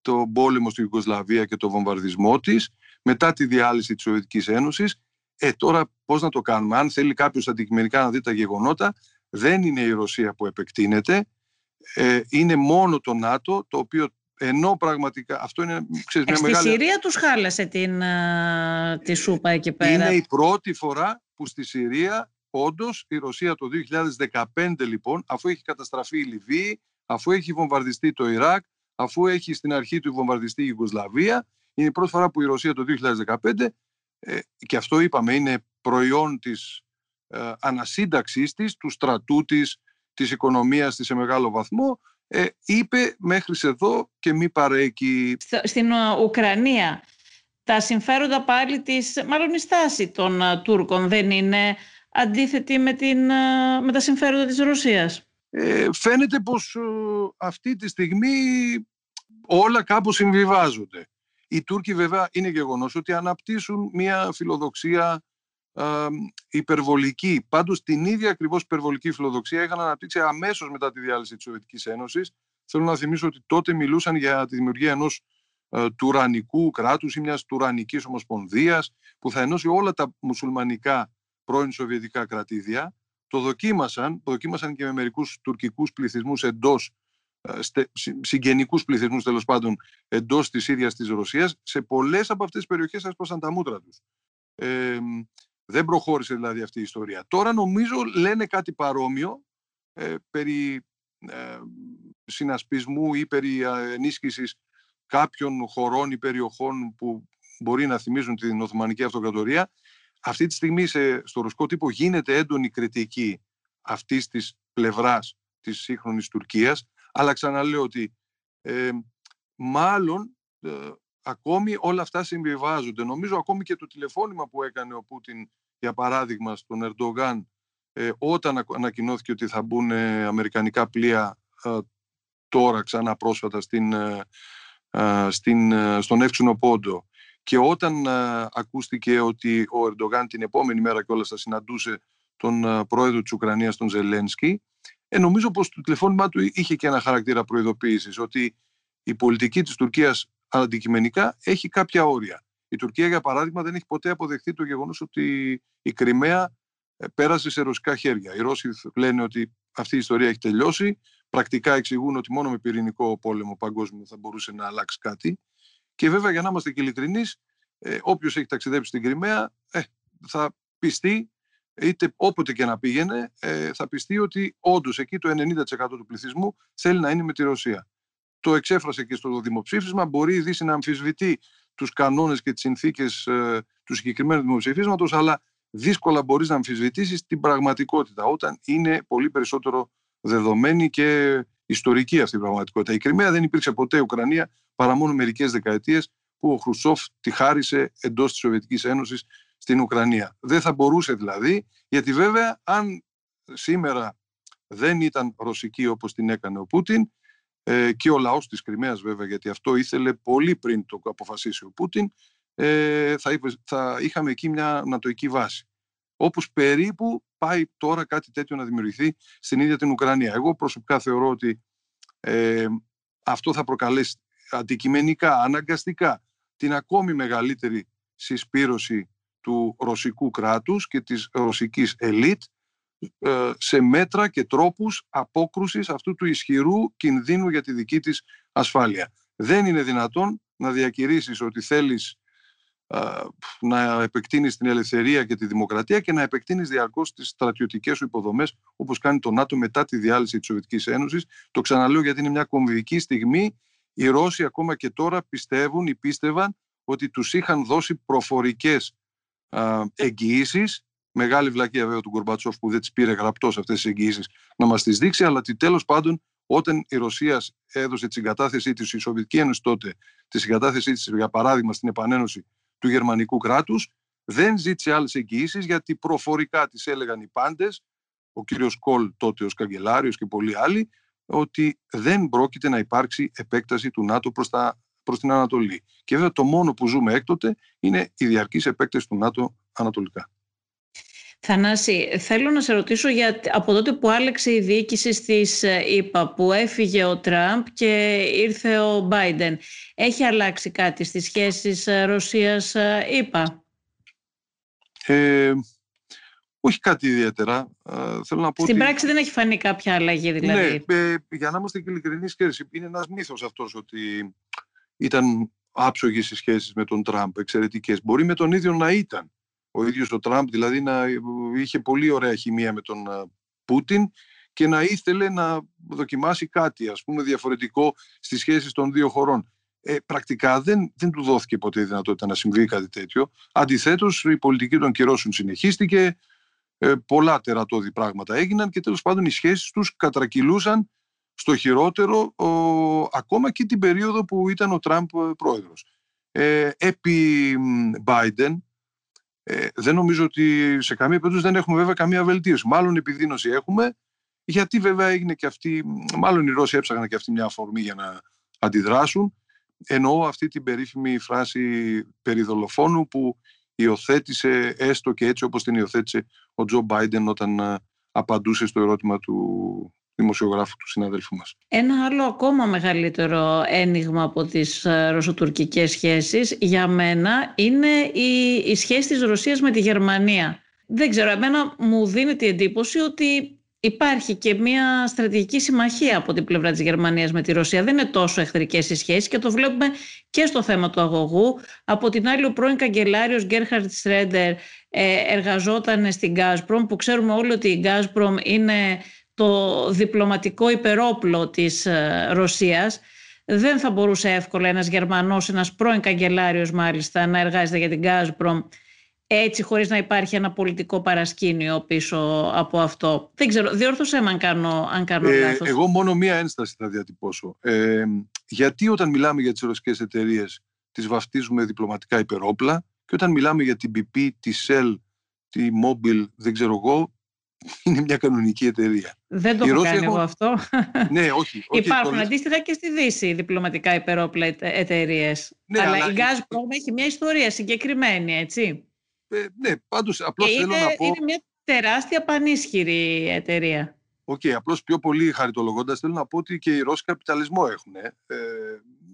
το πόλεμο στην Ιουγκοσλαβία και το βομβαρδισμό της, μετά τη διάλυση της Σοβιετικής Ένωσης, ε, τώρα πώς να το κάνουμε; Αν θέλει κάποιος αντικειμενικά να δει τα γεγονότα, δεν είναι η Ρωσία που επεκτείνεται, ε, είναι μόνο το ΝΑΤΟ, το οποίο ενώ πραγματικά αυτό είναι ξέρεις, μια Στη μεγάλη... Συρία τους χάλασε την, α, τη σούπα εκεί πέρα. Είναι η πρώτη φορά που στη Συρία όντως η Ρωσία το 2015 λοιπόν, αφού έχει καταστραφεί η Λιβύη, αφού έχει βομβαρδιστεί το Ιράκ, αφού έχει στην αρχή του βομβαρδιστεί η Ιουγκοσλαβία, είναι η πρώτη φορά που η Ρωσία το 2015, ε, και αυτό είπαμε είναι προϊόν της ε, ανασύνταξής της, του στρατού της, της οικονομίας της σε μεγάλο βαθμό, ε, είπε μέχρι εδώ και μη παρέκει. Στην Ουκρανία τα συμφέροντα πάλι της, μάλλον η στάση των Τούρκων δεν είναι αντίθετη με, την, με τα συμφέροντα της Ρωσίας; Ε, φαίνεται πως αυτή τη στιγμή όλα κάπου συμβιβάζονται. Οι Τούρκοι βέβαια είναι γεγονός ότι αναπτύσσουν μια φιλοδοξία υπερβολική. Πάντως την ίδια ακριβώς υπερβολική φιλοδοξία είχαν αναπτύξει αμέσως μετά τη διάλυση της Σοβιετικής Ένωσης. Θέλω να θυμίσω ότι τότε μιλούσαν για τη δημιουργία ενός ε, τουρανικού κράτους ή μιας τουρανικής ομοσπονδίας που θα ενώσει όλα τα μουσουλμανικά πρώην Σοβιετικά κρατήδια. Το δοκίμασαν, το δοκίμασαν και με μερικούς τουρκικούς πληθυσμούς εντός ε, συγγενικούς πληθυσμούς τέλος πάντων εντός της ίδιας της Ρωσίας σε πολλές από αυτές τις περιοχές έσπασαν τα μούτρα τους. Ε, δεν προχώρησε δηλαδή αυτή η ιστορία. Τώρα νομίζω λένε κάτι παρόμοιο ε, περί ε, συνασπισμού ή περί ενίσχυσης κάποιων χωρών ή περιοχών που μπορεί να θυμίζουν την Οθωμανική Αυτοκρατορία. Αυτή τη στιγμή σε, στο ρωσικό τύπο γίνεται έντονη κριτική αυτής της πλευράς της σύγχρονης Τουρκίας, αλλά ξαναλέω ότι ε, μάλλον ε, ακόμη όλα αυτά συμβιβάζονται. Νομίζω ακόμη και το τηλεφώνημα που έκανε ο Πούτιν, για παράδειγμα, στον Ερντογάν, ε, όταν ανακοινώθηκε ότι θα μπουν ε, αμερικανικά πλοία ε, τώρα ξανά πρόσφατα στην, στην, στον Εύξηνο Πόντο και όταν ακούστηκε ότι ο Ερντογάν την επόμενη μέρα κιόλας θα συναντούσε τον πρόεδρο της Ουκρανίας, τον Ζελένσκι, ε, νομίζω πως το τηλεφώνημά του είχε και ένα χαρακτήρα προειδοποίησης ότι η πολιτική της Τουρκίας αντικειμενικά έχει κάποια όρια. Η Τουρκία, για παράδειγμα, δεν έχει ποτέ αποδεχθεί το γεγονός ότι η Κρυμαία ε, πέρασε σε ρωσικά χέρια. Οι Ρώσοι λένε ότι αυτή η ιστορία έχει τελειώσει. Πρακτικά εξηγούν ότι μόνο με πυρηνικό πόλεμο παγκόσμιο θα μπορούσε να αλλάξει κάτι. Και βέβαια, για να είμαστε και ειλικρινείς, ε, όποιος έχει ταξιδέψει στην Κρυμαία ε, θα πιστεί, είτε όποτε και να πήγαινε, ε, θα πιστεί ότι όντως εκεί το 90% του πληθυσμού θέλει να είναι με τη Ρωσία το εξέφρασε και στο δημοψήφισμα, μπορεί η Δύση να αμφισβητεί τους κανόνες και τις συνθήκες ε, του συγκεκριμένου δημοψηφίσματος, αλλά δύσκολα μπορείς να αμφισβητήσεις την πραγματικότητα, όταν είναι πολύ περισσότερο δεδομένη και ιστορική αυτή η πραγματικότητα. Η Κρυμαία δεν υπήρξε ποτέ Ουκρανία παρά μόνο μερικές δεκαετίες που ο Χρουσόφ τη χάρισε εντός της Σοβιετικής Ένωσης στην Ουκρανία. Δεν θα μπορούσε δηλαδή, γιατί βέβαια αν σήμερα δεν ήταν ρωσική όπως την έκανε ο Πούτιν, ε, και ο λαός της Κρυμαίας βέβαια, γιατί αυτό ήθελε πολύ πριν το αποφασίσει ο Πούτιν, ε, θα, θα είχαμε εκεί μια νατοική βάση. Όπως περίπου πάει τώρα κάτι τέτοιο να δημιουργηθεί στην ίδια την Ουκρανία. Εγώ προσωπικά θεωρώ ότι Ε, αυτό θα προκαλέσει αντικειμενικά, αναγκαστικά την ακόμη μεγαλύτερη συσπήρωση του ρωσικού κράτους και της ρωσικής ελίτ ε, σε μέτρα και τρόπους απόκρουσης αυτού του ισχυρού κινδύνου για τη δική της ασφάλεια. Δεν είναι δυνατόν να διακηρύσεις ότι θέλεις να επεκτείνεις την ελευθερία και τη δημοκρατία και να επεκτείνεις διαρκώς τις στρατιωτικές σου υποδομές όπως κάνει το ΝΑΤΟ μετά τη διάλυση της Σοβιετικής Ένωσης. Το ξαναλέω γιατί είναι μια κομβική στιγμή. Οι Ρώσοι ακόμα και τώρα πιστεύουν ή πίστευαν ότι τους είχαν δώσει προφορικές εγγυήσεις. Μεγάλη βλακία βέβαια του Γκορμπατσόφ που δεν τις πήρε γραπτός αυτές τις εγγυήσεις να μας τις δείξει, αλλά ότι τέλος πάντων όταν η Ρωσία έδωσε τη συγκατάθεσή της, η Σοβιετική Ένωση τότε, τη συγκατάθεσή της, για παράδειγμα, στην επανένωση του γερμανικού κράτους, δεν ζήτησε άλλες εγγυήσεις γιατί προφορικά τις έλεγαν οι πάντες, ο κύριος Κολ τότε ως καγκελάριος και πολλοί άλλοι, ότι δεν πρόκειται να υπάρξει επέκταση του ΝΑΤΟ προς τα προς την Ανατολή. Και βέβαια το μόνο που ζούμε έκτοτε είναι η διαρκής επέκταση του ΝΑΤΟ ανατολικά. Θανάση, θέλω να σε ρωτήσω για, από τότε που άλλαξε η διοίκηση στις ΗΠΑ, που έφυγε ο Τραμπ και ήρθε ο Μπάιντεν. Έχει αλλάξει κάτι στις σχέσεις Ρωσίας-ΗΠΑ; Ε, όχι κάτι ιδιαίτερα. Ε, θέλω να πω Στην πράξη δεν έχει φανεί κάποια αλλαγή δηλαδή. Ναι, ε, για να είμαστε και ειλικρινείς, είναι ένας μύθος αυτός ότι ήταν άψογες οι σχέσεις με τον Τραμπ, εξαιρετικές. Μπορεί με τον ίδιο να ήταν. Ο ίδιος ο Τραμπ δηλαδή να είχε πολύ ωραία χημεία με τον ε, Πούτιν και να ήθελε να δοκιμάσει κάτι ας πούμε διαφορετικό στις σχέσεις των δύο χωρών. Ε, πρακτικά δεν, δεν του δόθηκε ποτέ η δυνατότητα να συμβεί κάτι τέτοιο. Αντιθέτως η πολιτική των κυρώσεων συνεχίστηκε, ε, πολλά τερατώδη πράγματα έγιναν και τέλος πάντων οι σχέσεις τους κατρακυλούσαν στο χειρότερο ο, ακόμα και την περίοδο που ήταν ο Τραμπ ε, πρόεδρος. Ε, επί Biden ε, δεν νομίζω ότι σε καμία περίπτωση δεν έχουμε βέβαια καμία βελτίωση. Μάλλον επιδείνωση έχουμε, γιατί βέβαια έγινε και αυτή, μάλλον οι Ρώσοι έψαχναν και αυτή μια αφορμή για να αντιδράσουν. Εννοώ αυτή την περίφημη φράση περί δολοφόνου που υιοθέτησε έστω και έτσι όπως την υιοθέτησε ο Τζο Μπάιντεν όταν ε, απαντούσε στο ερώτημα του δημοσιογράφου του συναδέλφου μας. Ένα άλλο ακόμα μεγαλύτερο ένιγμα από τις ε, ρωσοτουρκικές σχέσεις για μένα είναι η, η σχέση της Ρωσίας με τη Γερμανία. Δεν ξέρω, εμένα μου δίνει την εντύπωση ότι υπάρχει και μια στρατηγική συμμαχία από την πλευρά της Γερμανίας με τη Ρωσία. Δεν είναι τόσο εχθρικές οι σχέσεις και το βλέπουμε και στο θέμα του αγωγού. Από την άλλη ο πρώην καγκελάριος Γκέρχαρτ Στρέντερ εργαζόταν στην Gazprom που ξέρουμε όλοι ότι η Gazprom είναι το διπλωματικό υπερόπλο της ε, Ρωσίας δεν θα μπορούσε εύκολα ένας Γερμανός, ένας πρώην καγκελάριος μάλιστα να εργάζεται για την Gazprom έτσι χωρίς να υπάρχει ένα πολιτικό παρασκήνιο πίσω από αυτό. Δεν ξέρω, διόρθωσέ με αν κάνω, αν κάνω ε, λάθος. Εγώ μόνο μία ένσταση θα διατυπώσω. Ε, γιατί όταν μιλάμε για τις ρωσικές εταιρείες τις βαφτίζουμε διπλωματικά υπερόπλα και όταν μιλάμε για την BP, τη Shell, τη Mobil, δεν ξέρω εγώ, είναι μια κανονική εταιρεία. Δεν το έχω κάνει εγώ αυτό. Ναι, όχι. όχι Υπάρχουν αντίστοιχα και στη Δύση διπλωματικά υπερόπλα εταιρείες. Ναι, αλλά, η Gazprom έχει μια ιστορία συγκεκριμένη, έτσι. Ε, ναι, πάντως απλώς θέλω είναι, να πω... Είναι μια τεράστια πανίσχυρη εταιρεία. OK, okay, απλώς πιο πολύ χαριτολογώντας θέλω να πω ότι και οι Ρώσοι καπιταλισμό έχουν. Ε,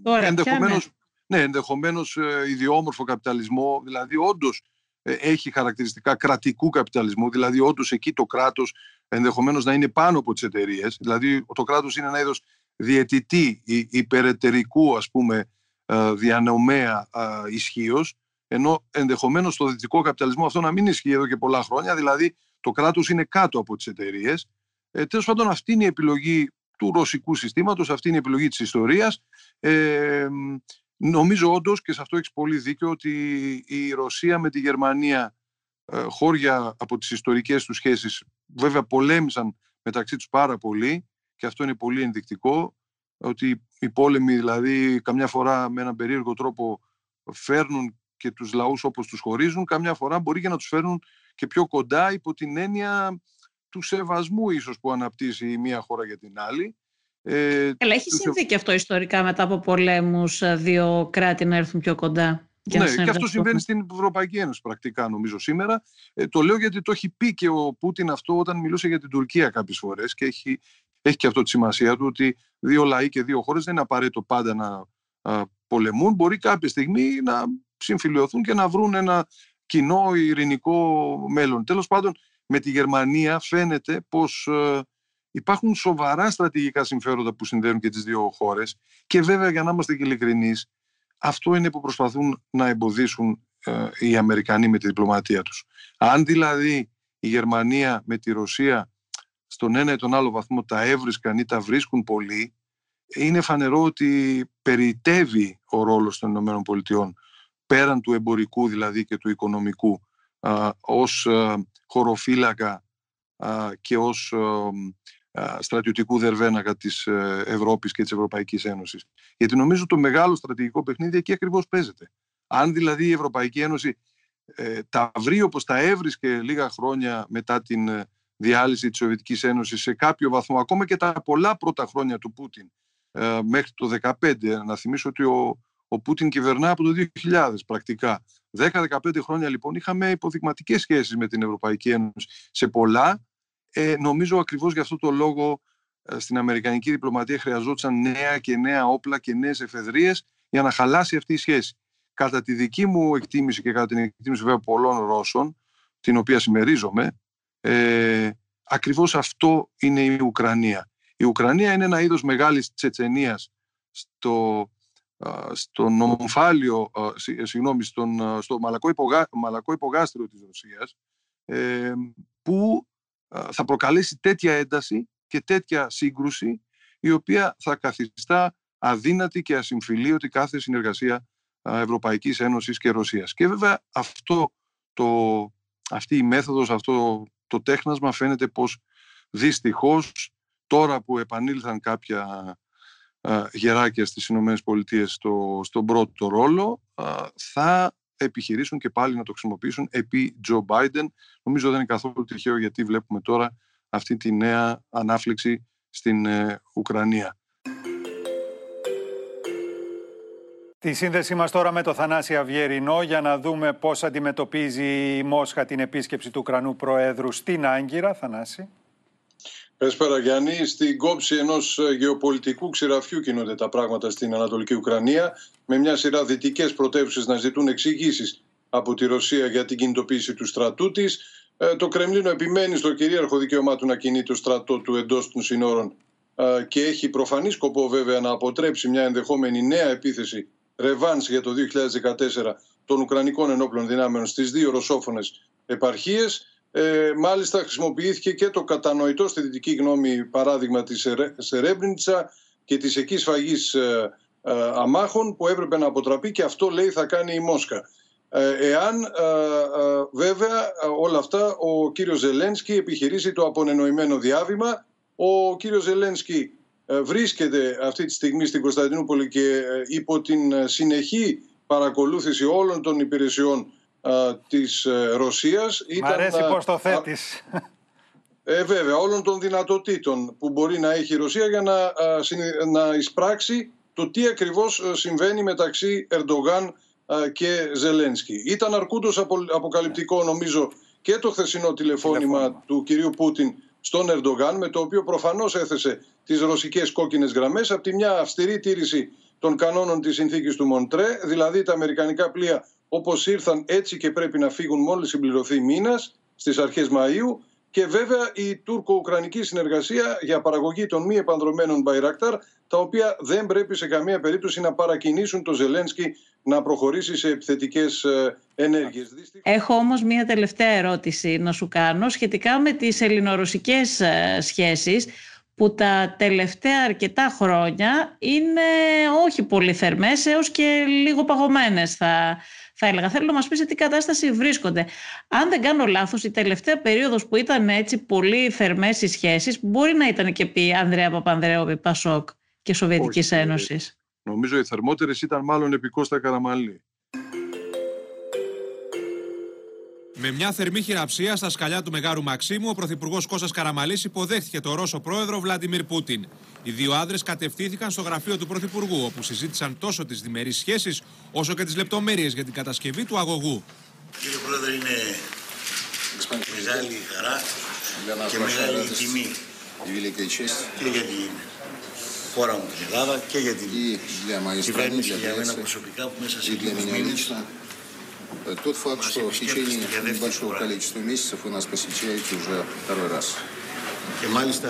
Τώρα, ενδεχομένως, ναι, ενδεχομένως ε, ιδιόμορφο καπιταλισμό, δηλαδή όντως ε, έχει χαρακτηριστικά κρατικού καπιταλισμού, δηλαδή όντως εκεί το κράτος ενδεχομένως να είναι πάνω από τις εταιρείες. Δηλαδή το κράτος είναι ένα είδος διαιτητή υπερετερικού ας πούμε ε, διανομέα ε, ισχύως, ενώ ενδεχομένως στο δυτικό καπιταλισμό αυτό να μην ισχύει εδώ και πολλά χρόνια, δηλαδή το κράτος είναι κάτω από τις εταιρείες. Ε, Τέλος πάντων, αυτή είναι η επιλογή του ρωσικού συστήματος, αυτή είναι η επιλογή της ιστορίας. Ε, Νομίζω όντως και σε αυτό έχεις πολύ δίκιο ότι η Ρωσία με τη Γερμανία ε, χώρια από τις ιστορικές τους σχέσεις βέβαια πολέμησαν μεταξύ τους πάρα πολύ και αυτό είναι πολύ ενδεικτικό ότι οι πόλεμοι δηλαδή καμιά φορά με έναν περίεργο τρόπο φέρνουν και τους λαούς όπως τους χωρίζουν καμιά φορά μπορεί και να τους φέρνουν και πιο κοντά υπό την έννοια του σεβασμού ίσως που αναπτύσσει η μία χώρα για την άλλη ε, Έλα, έχει συμβεί και αυτό ιστορικά μετά από πολέμους ε, δύο κράτη να έρθουν πιο κοντά. ναι, και αυτό συμβαίνει στην Ευρωπαϊκή Ένωση πρακτικά νομίζω σήμερα. Ε, το λέω γιατί το έχει πει και ο Πούτιν αυτό όταν μιλούσε για την Τουρκία κάποιες φορές και έχει έχει και αυτό τη σημασία του ότι δύο λαοί και δύο χώρες δεν είναι απαραίτητο πάντα να πολεμούν. Μπορεί κάποια στιγμή να συμφιλειωθούν και να βρουν ένα κοινό ειρηνικό μέλλον. Τέλος πάντων, με τη Γερμανία φαίνεται πως ε, υπάρχουν σοβαρά στρατηγικά συμφέροντα που συνδέουν και τις δύο χώρες και βέβαια για να είμαστε και ειλικρινείς, αυτό είναι που προσπαθούν να εμποδίσουν ε, οι Αμερικανοί με τη διπλωματία τους. Αν δηλαδή η Γερμανία με τη Ρωσία στον ένα ή τον άλλο βαθμό τα έβρισκαν ή τα βρίσκουν πολύ, είναι φανερό ότι περιτεύει ο ρόλος των ΗΠΑ πέραν του εμπορικού δηλαδή και του οικονομικού α, ως χωροφύλακα και ως στρατιωτικού δερβένακα της ε, Ευρώπης και της Ευρωπαϊκής Ένωσης. Γιατί νομίζω το μεγάλο στρατηγικό παιχνίδι εκεί ακριβώς παίζεται. Αν δηλαδή η Ευρωπαϊκή Ένωση ε, τα βρει όπως τα έβρισκε λίγα χρόνια μετά την ε, διάλυση της Σοβιετικής Ένωσης σε κάποιο βαθμό, ακόμα και τα πολλά πρώτα χρόνια του Πούτιν μέχρι το 2015, να θυμίσω ότι ο, ο Πούτιν κυβερνά από το 2000 πρακτικά. 10-15 χρόνια λοιπόν είχαμε υποδειγματικές σχέσεις με την Ευρωπαϊκή Ένωση σε πολλά. Ε, νομίζω ακριβώς για αυτό το λόγο ε, στην Αμερικανική διπλωματία χρειαζόταν νέα και νέα όπλα και νέες εφεδρείες για να χαλάσει αυτή η σχέση. Κατά τη δική μου εκτίμηση και κατά την εκτίμηση βέβαια πολλών Ρώσων, την οποία συμμερίζομαι, ε, ακριβώς αυτό είναι η Ουκρανία. Η Ουκρανία είναι ένα είδος μεγάλης τσετσενίας στο στον ομφάλιο, ε, συγγνώμη, στον, στο μαλακό, υπογά, μαλακό υπογάστριο της Ρωσίας ε, που θα προκαλέσει τέτοια ένταση και τέτοια σύγκρουση η οποία θα καθιστά αδύνατη και ασυμφιλίωτη κάθε συνεργασία Ευρωπαϊκής Ένωσης και Ρωσίας. Και βέβαια αυτό το, αυτή η μέθοδος, αυτό το τέχνασμα φαίνεται πως δυστυχώς τώρα που επανήλθαν κάποια γεράκια στις Ηνωμένες Πολιτείες στο, στον πρώτο ρόλο θα επιχειρήσουν και πάλι να το χρησιμοποιήσουν επί Τζο Μπάιντεν. Νομίζω δεν είναι καθόλου τυχαίο γιατί βλέπουμε τώρα αυτή τη νέα ανάφλεξη στην ε, Ουκρανία. Τη σύνδεσή μας τώρα με το Θανάση Αυγερινό για να δούμε πώς αντιμετωπίζει η Μόσχα την επίσκεψη του Ουκρανού Προέδρου στην Άγκυρα. Θανάση. Καλησπέρα Γιάννη. Στην κόψη ενός ε, γεωπολιτικού ξηραφιού κινούνται τα πράγματα στην Ανατολική Ουκρανία, με μια σειρά δυτικές πρωτεύουσες να ζητούν εξηγήσεις από τη Ρωσία για την κινητοποίηση του στρατού της. Ε, το Κρεμλίνο επιμένει στο κυρίαρχο δικαίωμά του να κινεί το στρατό του εντός των συνόρων ε, και έχει προφανή σκοπό βέβαια να αποτρέψει μια ενδεχόμενη νέα επίθεση ρεβάνς για το 2014 των Ουκρανικών ενόπλων δυνάμεων στις δύο ρωσόφωνες επαρχίες. Ε, μάλιστα χρησιμοποιήθηκε και το κατανοητό στη δυτική γνώμη παράδειγμα της Σερέμπρινιτσα και της εκεί σφαγής ε, ε, αμάχων που έπρεπε να αποτραπεί και αυτό λέει θα κάνει η Μόσχα. Ε, εάν βέβαια όλα αυτά ο κύριος Ζελένσκι επιχειρήσει το απονενοημένο διάβημα ο κύριος Ζελένσκι βρίσκεται αυτή τη στιγμή στην Κωνσταντινούπολη και υπό την συνεχή παρακολούθηση όλων των υπηρεσιών της ε, Ρωσίας. Μ' αρέσει πώς το θέτεις. Ε, βέβαια, όλων των δυνατοτήτων που μπορεί να έχει η Ρωσία για να, να εισπράξει το τι ακριβώς ε, συμβαίνει μεταξύ Ερντογάν και Ζελένσκι. Ήταν αρκούντος αποκαλυπτικό νομίζω και το χθεσινό τηλεφώνημα του κυρίου Πούτιν στον Ερντογάν με το οποίο προφανώς έθεσε τις ρωσικές κόκκινες γραμμές από τη μια αυστηρή τήρηση των κανόνων της συνθήκης του Μοντρέ, δηλαδή τα αμερικανικά πλοία όπως ήρθαν έτσι και πρέπει να φύγουν μόλις συμπληρωθεί μήνας στις αρχές Μαΐου και βέβαια η τουρκο-ουκρανική συνεργασία για παραγωγή των μη επανδρομένων Μπαϊρακτάρ τα οποία δεν πρέπει σε καμία περίπτωση να παρακινήσουν το Ζελένσκι να προχωρήσει σε επιθετικές ε, ενέργειες. Έχω όμως μία τελευταία ερώτηση να σου κάνω σχετικά με τις ελληνορωσικές ε, σχέσεις που τα τελευταία αρκετά χρόνια είναι όχι πολύ θερμές έως και λίγο παγωμένες θα, θα έλεγα. Θέλω να μας πεις σε τι κατάσταση βρίσκονται. Αν δεν κάνω λάθος, η τελευταία περίοδος που ήταν έτσι πολύ θερμές οι σχέσεις μπορεί να ήταν και πει Ανδρέα Παπανδρέου, Πασόκ και Σοβιετικής Ένωσης. Νομίζω οι θερμότερες ήταν μάλλον επί Κώστα Καραμαλή. Με μια θερμή χειραψία στα σκαλιά του Μεγάρου Μαξίμου, ο Πρωθυπουργός Κώστας Καραμαλής υποδέχθηκε τον Ρώσο πρόεδρο Βλαντιμίρ Πούτιν. Οι δύο άντρες κατευθύνθηκαν στο γραφείο του Πρωθυπουργού, όπου συζήτησαν τόσο τις διμερείς σχέσεις, όσο και τις λεπτομέρειες για την κατασκευή του αγωγού. Κύριε Πρόεδρε, είναι μεγάλη χαρά και μεγάλη τιμή και για την χώρα μου την Ελλάδα και για την κυβέρνηση για μένα προσωπικά που μέσα σε λίγους μήνες Тот факт, что в течение небольшого количества месяцев вы нас посещаете уже второй раз. Και μάλιστα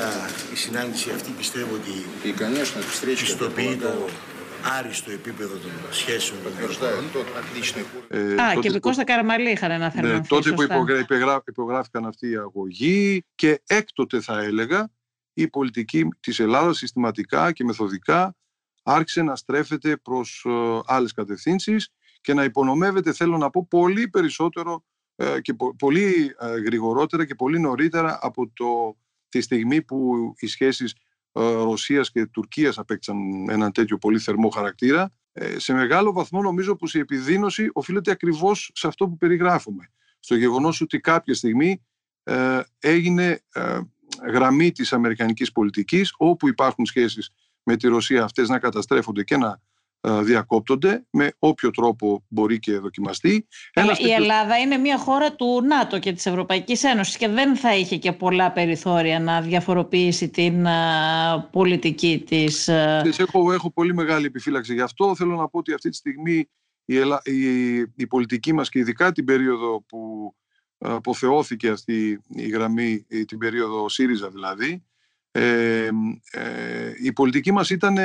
η συνάντηση αυτή πιστεύω ότι И, конечно, эта встреча, как я πιστοποιεί το полагаю, άριστο επίπεδο των σχέσεων των δύο подтверждает χωρών. тот отличный уровень Ε, Α, τότε και που- επί Κώστα Καραμαλή είχαν ένα θέμα. Ναι, αυτή, τότε που σωστά. υπογρα- υπεγρά- υπογράφηκαν αυτή η αγωγή και έκτοτε θα έλεγα η πολιτική της Ελλάδας συστηματικά και μεθοδικά άρχισε να στρέφεται προς ε, άλλες κατευθύνσεις και να υπονομεύεται θέλω να πω πολύ περισσότερο ε, και πο- πολύ ε, γρηγορότερα και πολύ νωρίτερα από το, τη στιγμή που οι σχέσεις ε, Ρωσίας και Τουρκίας απέκτησαν ένα τέτοιο πολύ θερμό χαρακτήρα ε, σε μεγάλο βαθμό νομίζω πως η επιδείνωση οφείλεται ακριβώς σε αυτό που περιγράφουμε. Στο γεγονός ότι κάποια στιγμή ε, έγινε ε, γραμμή της αμερικανικής πολιτικής όπου υπάρχουν σχέσεις με τη Ρωσία αυτές να καταστρέφονται και να ε, διακόπτονται με όποιο τρόπο μπορεί και δοκιμαστεί. Αλλά Ένας η τέτοιος- Ελλάδα είναι μια χώρα του ΝΑΤΟ και της Ευρωπαϊκής Ένωσης και δεν θα είχε και πολλά περιθώρια να διαφοροποιήσει την α, πολιτική της. α. Ξέρεις, Έχω, έχω πολύ μεγάλη επιφύλαξη γι' αυτό. Θέλω να πω ότι αυτή τη στιγμή η, Ελλά- η, η πολιτική μας και ειδικά την περίοδο που ε, αποθεώθηκε αυτή η γραμμή, η- την περίοδο ΣΥΡΙΖΑ δηλαδή, ε, ε, η πολιτική μας ήταν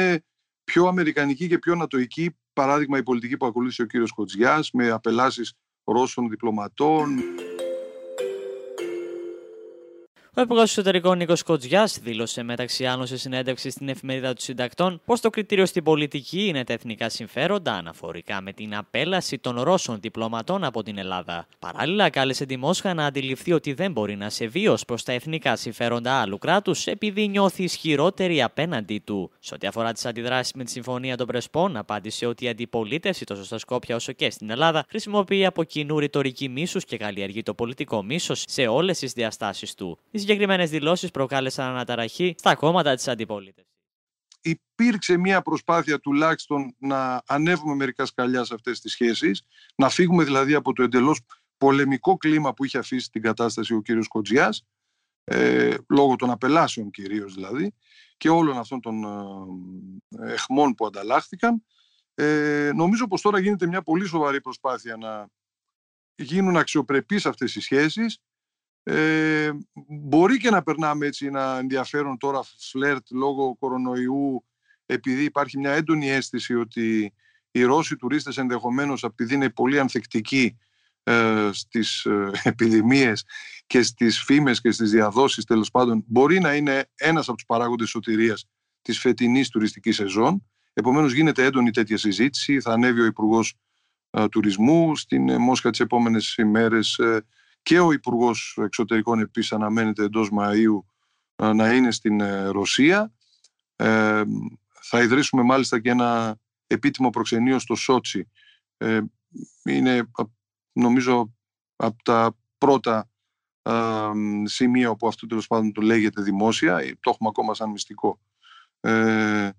πιο αμερικανική και πιο νατοική. Παράδειγμα η πολιτική που ακολούθησε ο κύριος Χοτζιάς με απελάσεις Ρώσων διπλωματών, Ο Υπουργός Εσωτερικών Νίκος Κοτζιάς δήλωσε μεταξύ άλλων σε συνέντευξη στην εφημερίδα των συντακτών πως το κριτήριο στην πολιτική είναι τα εθνικά συμφέροντα αναφορικά με την απέλαση των Ρώσων διπλωματών από την Ελλάδα. Παράλληλα, κάλεσε τη Μόσχα να αντιληφθεί ότι δεν μπορεί να σε βίως προς τα εθνικά συμφέροντα άλλου κράτους επειδή νιώθει ισχυρότερη απέναντί του. Σε ό,τι αφορά τις αντιδράσεις με τη Συμφωνία των Πρεσπών, απάντησε ότι η αντιπολίτευση τόσο στα Σκόπια όσο και στην Ελλάδα χρησιμοποιεί από κοινού ρητορική μίσους και καλλιεργεί το πολιτικό μίσος σε όλες τις διαστάσεις του. Οι συγκεκριμένες δηλώσεις προκάλεσαν αναταραχή στα κόμματα της αντιπολίτευσης. υπήρξε μια προσπάθεια τουλάχιστον να ανέβουμε μερικά σκαλιά σε αυτές τις σχέσεις, να φύγουμε δηλαδή από το εντελώς πολεμικό κλίμα που είχε αφήσει την κατάσταση ο κύριος Κοτζιάς, ε, λόγω των απελάσεων κυρίως δηλαδή, και όλων αυτών των ε, εχμών που ανταλλάχθηκαν. Ε, νομίζω πως τώρα γίνεται μια πολύ σοβαρή προσπάθεια να γίνουν αξιοπρεπείς αυτές οι σχέσεις. Ε, μπορεί και να περνάμε έτσι ένα ενδιαφέρον τώρα φλερτ λόγω κορονοϊού επειδή υπάρχει μια έντονη αίσθηση ότι οι Ρώσοι τουρίστες ενδεχομένως επειδή είναι πολύ ανθεκτικοί ε, στις ε, επιδημίες και στις φήμες και στις διαδόσεις τέλος πάντων μπορεί να είναι ένας από τους παράγοντες σωτηρίας της φετινής τουριστικής σεζόν. Επομένως γίνεται έντονη τέτοια συζήτηση. Θα ανέβει ο Υπουργός Τουρισμού στην ε, Μόσχα τις επόμενες ημέρες ε, και ο Υπουργός Εξωτερικών επίσης αναμένεται εντός Μαΐου ε, να είναι στην ε, Ρωσία. Ε, θα ιδρύσουμε μάλιστα και ένα επίτιμο προξενείο στο Σότσι. Ε, είναι α, νομίζω από τα πρώτα α, σημεία όπου αυτό τέλος πάντων το λέγεται δημόσια, ε, το έχουμε ακόμα σαν μυστικό. Ε,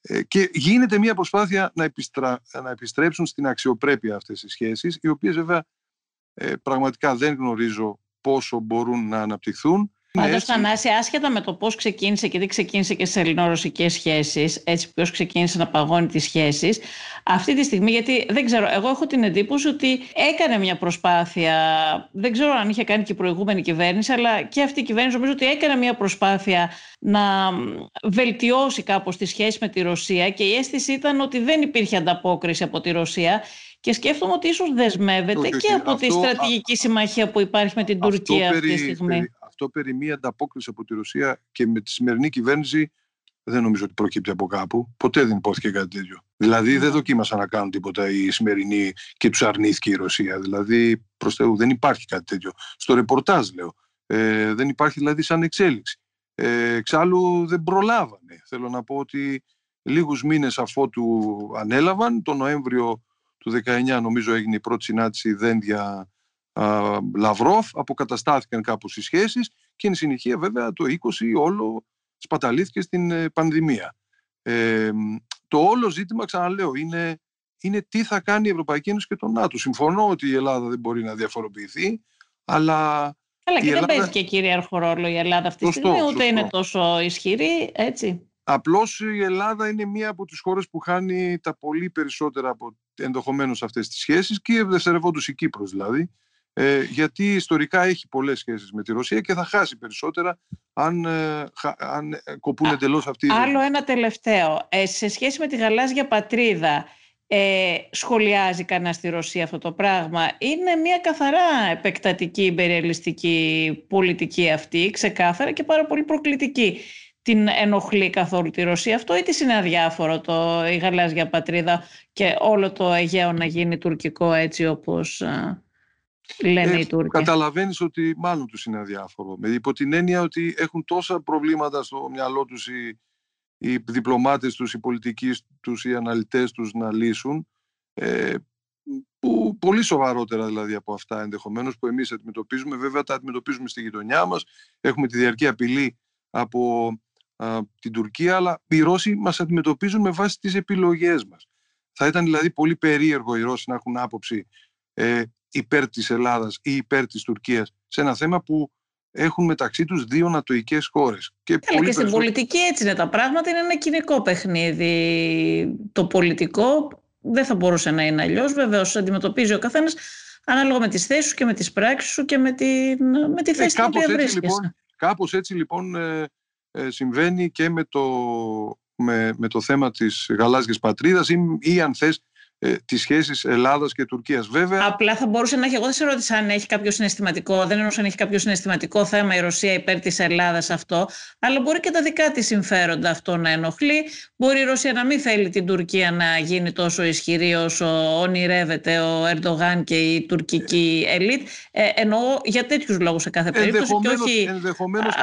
ε, και γίνεται μια προσπάθεια να, επιστρα... να επιστρέψουν στην αξιοπρέπεια αυτές οι σχέσεις, οι οποίες βέβαια ε, πραγματικά δεν γνωρίζω πόσο μπορούν να αναπτυχθούν. Πάντως, έτσι. Θανάση, άσχετα με το πώς ξεκίνησε και τι ξεκίνησε και στι ελληνορωσικές σχέσεις, έτσι ποιος ξεκίνησε να παγώνει τις σχέσεις, αυτή τη στιγμή, γιατί δεν ξέρω, εγώ έχω την εντύπωση ότι έκανε μια προσπάθεια. Δεν ξέρω αν είχε κάνει και η προηγούμενη κυβέρνηση, αλλά και αυτή η κυβέρνηση νομίζω ότι έκανε μια προσπάθεια να βελτιώσει κάπως τη σχέση με τη Ρωσία και η αίσθηση ήταν ότι δεν υπήρχε ανταπόκριση από τη Ρωσία. Και σκέφτομαι ότι ίσως δεσμεύεται Όχι, και όχι. από τη Αυτό- στρατηγική συμμαχία που υπάρχει με την Τουρκία αυτή τη στιγμή. περί, αυτό περί μία ανταπόκριση από τη Ρωσία και με τη σημερινή κυβέρνηση δεν νομίζω ότι προκύπτει από κάπου. Ποτέ δεν υπόθηκε κάτι τέτοιο. Δηλαδή δεν δοκίμασαν να κάνουν τίποτα οι σημερινοί και τους αρνήθηκε η Ρωσία. Δηλαδή προς Θεού δεν υπάρχει κάτι τέτοιο. Στο ρεπορτάζ λέω. Ε, δεν υπάρχει δηλαδή σαν εξέλιξη. Ε, εξάλλου δεν προλάβανε. Θέλω να πω ότι λίγους μήνες αφότου ανέλαβαν, τον Νοέμβριο του 19 νομίζω έγινε η πρώτη συνάντηση Δένδια α, Λαυρόφ, αποκαταστάθηκαν κάπως οι σχέσεις και εν συνεχεία βέβαια το 20 όλο σπαταλήθηκε στην ε, πανδημία. Ε, το όλο ζήτημα, ξαναλέω, είναι, είναι τι θα κάνει η Ευρωπαϊκή Ένωση και το ΝΑΤΟ. Συμφωνώ ότι η Ελλάδα δεν μπορεί να διαφοροποιηθεί, αλλά Αλλά και Ελλάδα... δεν παίζει και κυρίαρχο ρόλο η Ελλάδα αυτή τη στιγμή, ούτε είναι τόσο ισχυρή, έτσι. Απλώς η Ελλάδα είναι μία από τις χώρες που χάνει τα πολύ περισσότερα από ενδεχομένως αυτές τις σχέσεις και δευτερευόντως η Κύπρος δηλαδή, ε, γιατί ιστορικά έχει πολλές σχέσεις με τη Ρωσία και θα χάσει περισσότερα αν, ε, αν ε, κοπούν εντελώς αυτοί. Άλλο ένα τελευταίο. Ε, σε σχέση με τη γαλάζια πατρίδα, ε, σχολιάζει κανένας στη Ρωσία αυτό το πράγμα; Είναι μια καθαρά επεκτατική, υπεριαλιστική πολιτική αυτή, ξεκάθαρα και πάρα πολύ προκλητική. Την ενοχλεί καθόλου τη Ρωσία αυτό ή της είναι αδιάφορο το, η γαλάζια πατρίδα και όλο το Αιγαίο να γίνει τουρκικό έτσι όπως λένε ε, οι Τούρκοι. Καταλαβαίνεις ότι μάλλον τους είναι αδιάφορο. Με υπό την έννοια ότι έχουν τόσα προβλήματα στο μυαλό τους οι, οι διπλωμάτες τους, οι πολιτικοί τους, οι αναλυτές τους να λύσουν ε, που πολύ σοβαρότερα δηλαδή από αυτά ενδεχομένως που εμείς αντιμετωπίζουμε. Βέβαια τα αντιμετωπίζουμε στη γειτονιά μας. Έχουμε τη διαρκή απειλή από την Τουρκία αλλά οι Ρώσοι μας αντιμετωπίζουν με βάση τις επιλογές μας. Θα ήταν δηλαδή πολύ περίεργο οι Ρώσοι να έχουν άποψη ε, υπέρ της Ελλάδας ή υπέρ της Τουρκίας σε ένα θέμα που έχουν μεταξύ τους δύο νατοικές χώρες. Και, Καλά, και στην πολιτική έτσι είναι τα πράγματα, είναι ένα κοινικό παιχνίδι. Το πολιτικό δεν θα μπορούσε να είναι αλλιώς. Βεβαίως, αντιμετωπίζει ο καθένας ανάλογα με τις θέσεις σου και με τις πράξεις σου και με, την, με τη ε, θέση ε, που βρίσκεσαι. Λοιπόν, κάπως έτσι λοιπόν ε, ε, συμβαίνει και με το, με, με το θέμα της γαλάζιας πατρίδας ή, ή αν θες ε, τις σχέσεις Ελλάδας και Τουρκίας. Βέβαια... Απλά θα μπορούσε να έχει, εγώ δεν σε ρώτησα αν έχει κάποιο συναισθηματικό, δεν εννοούσα αν έχει κάποιο συναισθηματικό θέμα η Ρωσία υπέρ της Ελλάδας αυτό, αλλά μπορεί και τα δικά της συμφέροντα αυτό να ενοχλεί. Μπορεί η Ρωσία να μην θέλει την Τουρκία να γίνει τόσο ισχυρή όσο ονειρεύεται ο Ερντογάν και η τουρκική ελίτ. Ε, εννοώ για τέτοιους λόγους σε κάθε περίπτωση και όχι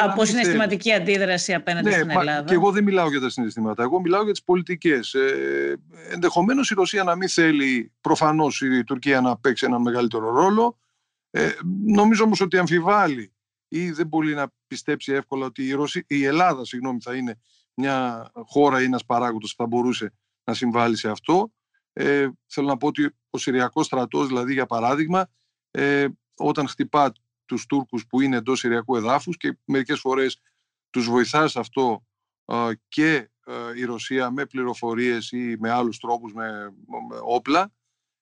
από συναισθηματική αντίδραση απέναντι ναι, στην Ελλάδα. Και εγώ δεν μιλάω για τα συναισθήματα, εγώ μιλάω για τις πολιτικές. Ε, ενδεχομένως η Ρωσία να μην θέλει προφανώς η Τουρκία να παίξει ένα μεγαλύτερο ρόλο. Ε, νομίζω όμως ότι αμφιβάλλει ή δεν μπορεί να πιστέψει εύκολα ότι η, η Ελλάδα συγγνώμη, θα είναι μια χώρα ή ένας παράγοντας που θα μπορούσε να συμβάλλει σε αυτό. Ε, θέλω να πω ότι ο Συριακός στρατός, δηλαδή για παράδειγμα, ε, όταν χτυπά τους Τούρκους που είναι εντός Συριακού εδάφους και μερικές φορές τους βοηθά σε αυτό και ε, η Ρωσία με πληροφορίες ή με άλλους τρόπους, με, όπλα,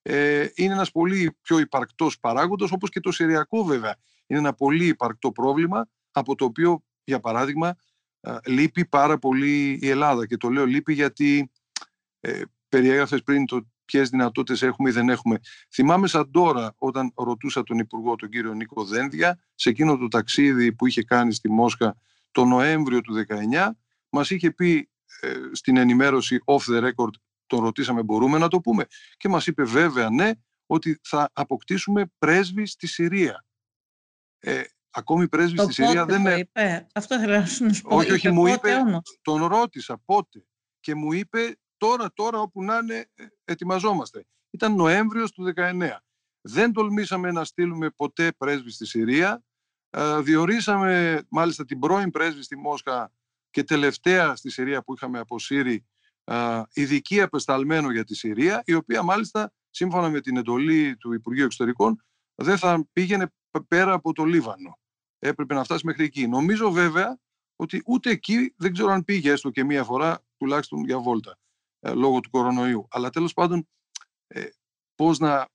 ε, είναι ένας πολύ πιο υπαρκτός παράγοντας, όπως και το Συριακό βέβαια. Είναι ένα πολύ υπαρκτό πρόβλημα, από το οποίο, για παράδειγμα, ε, λείπει πάρα πολύ η Ελλάδα. Και το λέω λείπει γιατί ε, περιέγραφες πριν το ποιες δυνατότητες έχουμε ή δεν έχουμε. Θυμάμαι σαν τώρα, όταν ρωτούσα τον Υπουργό, τον κύριο Νίκο Δένδια, σε εκείνο το ταξίδι που είχε κάνει στη Μόσχα το Νοέμβριο του 19, μας είχε πει ε, στην ενημέρωση off the record τον ρωτήσαμε μπορούμε να το πούμε; Και μας είπε βέβαια ναι ότι θα αποκτήσουμε πρέσβη στη Συρία. Ε, ακόμη πρέσβη στη Συρία δεν είναι... Είπε; Αυτό ήθελα να σου πω. Όχι, όχι, μου είπε, τον ρώτησα πότε και μου είπε τώρα, τώρα όπου να είναι ε, ετοιμαζόμαστε. Ήταν Νοέμβριος του 19. Δεν τολμήσαμε να στείλουμε ποτέ πρέσβη στη Συρία. Ε, διορίσαμε μάλιστα την πρώην πρέσβη στη Μόσχα και τελευταία στη Συρία που είχαμε αποσύρει ειδική απεσταλμένο για τη Συρία, η οποία μάλιστα σύμφωνα με την εντολή του Υπουργείου Εξωτερικών δεν θα πήγαινε πέρα από το Λίβανο. Έπρεπε να φτάσει μέχρι εκεί. Νομίζω βέβαια ότι ούτε εκεί δεν ξέρω αν πήγε έστω και μία φορά, τουλάχιστον για βόλτα, ε, λόγω του κορονοϊού. Αλλά τέλος πάντων, ε, πώς να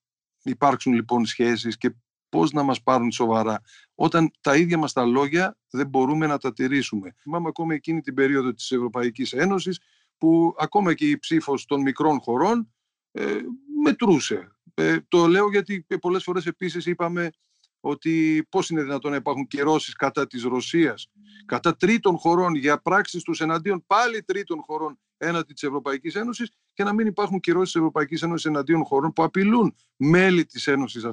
υπάρξουν λοιπόν σχέσεις και πώς να μας πάρουν σοβαρά όταν τα ίδια μας τα λόγια δεν μπορούμε να τα τηρήσουμε. Θυμάμαι ακόμα εκείνη την περίοδο της Ευρωπαϊκής Ένωσης που ακόμα και η ψήφος των μικρών χωρών ε, μετρούσε. Ε, το λέω γιατί πολλές φορές επίσης είπαμε ότι πώς είναι δυνατόν να υπάρχουν κυρώσεις κατά της Ρωσίας, κατά τρίτων χωρών για πράξεις τους εναντίον πάλι τρίτων χωρών έναντι της Ευρωπαϊκής Ένωσης και να μην υπάρχουν κυρώσεις της Ευρωπαϊκής Ένωσης εναντίον χωρών που απειλούν μέλη της Ένωσης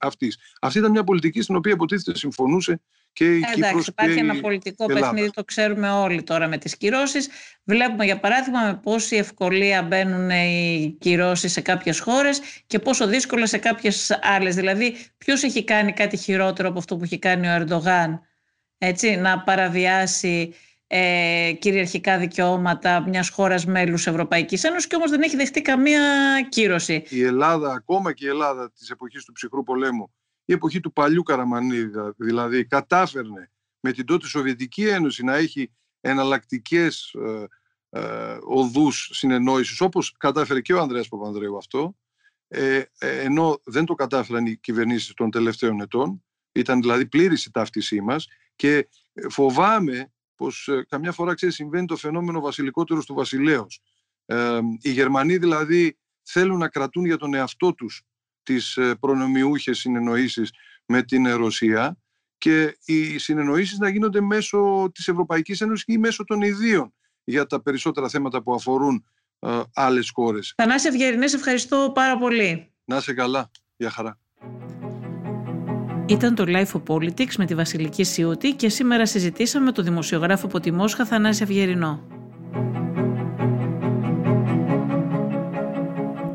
αυτής. Αυτή ήταν μια πολιτική στην οποία υποτίθεται συμφωνούσε και η Εντάξει, Κύπρος υπάρχει και ένα πολιτικό παιχνίδι, το ξέρουμε όλοι τώρα με τις κυρώσεις. Βλέπουμε για παράδειγμα με πόση ευκολία μπαίνουν οι κυρώσεις σε κάποιες χώρες και πόσο δύσκολο σε κάποιες άλλες. Δηλαδή ποιος έχει κάνει κάτι χειρότερο από αυτό που έχει κάνει ο Ερντογάν έτσι, να παραβιάσει ε, κυριαρχικά δικαιώματα μιας χώρας μέλους Ευρωπαϊκής Ένωσης και όμως δεν έχει δεχτεί καμία κύρωση. Η Ελλάδα, ακόμα και η Ελλάδα της εποχής του ψυχρού πολέμου η εποχή του παλιού Καραμανίδη, δηλαδή κατάφερνε με την τότε Σοβιετική Ένωση να έχει εναλλακτικές ε, ε, οδούς συνεννόησης όπως κατάφερε και ο Ανδρέας Παπανδρέου αυτό ε, ε, ενώ δεν το κατάφεραν οι κυβερνήσεις των τελευταίων ετών ήταν δηλαδή πλήρης η ταύτισή μας και φοβάμαι πως καμιά φορά ξέρεις συμβαίνει το φαινόμενο βασιλικότερος του βασιλέως. Οι Γερμανοί δηλαδή θέλουν να κρατούν για τον εαυτό τους τις προνομιούχες συνεννοήσεις με την Ρωσία και οι συνεννοήσεις να γίνονται μέσω της Ευρωπαϊκής Ένωσης ή μέσω των ιδίων για τα περισσότερα θέματα που αφορούν ε, άλλες χώρες. Θανάση Ευγερινές, ευχαριστώ πάρα πολύ. Να είσαι καλά. Γεια χαρά. Ήταν το Life of Politics με τη Βασιλική Σιούτη και σήμερα συζητήσαμε το δημοσιογράφο από τη Μόσχα Θανάση Ευγερινό.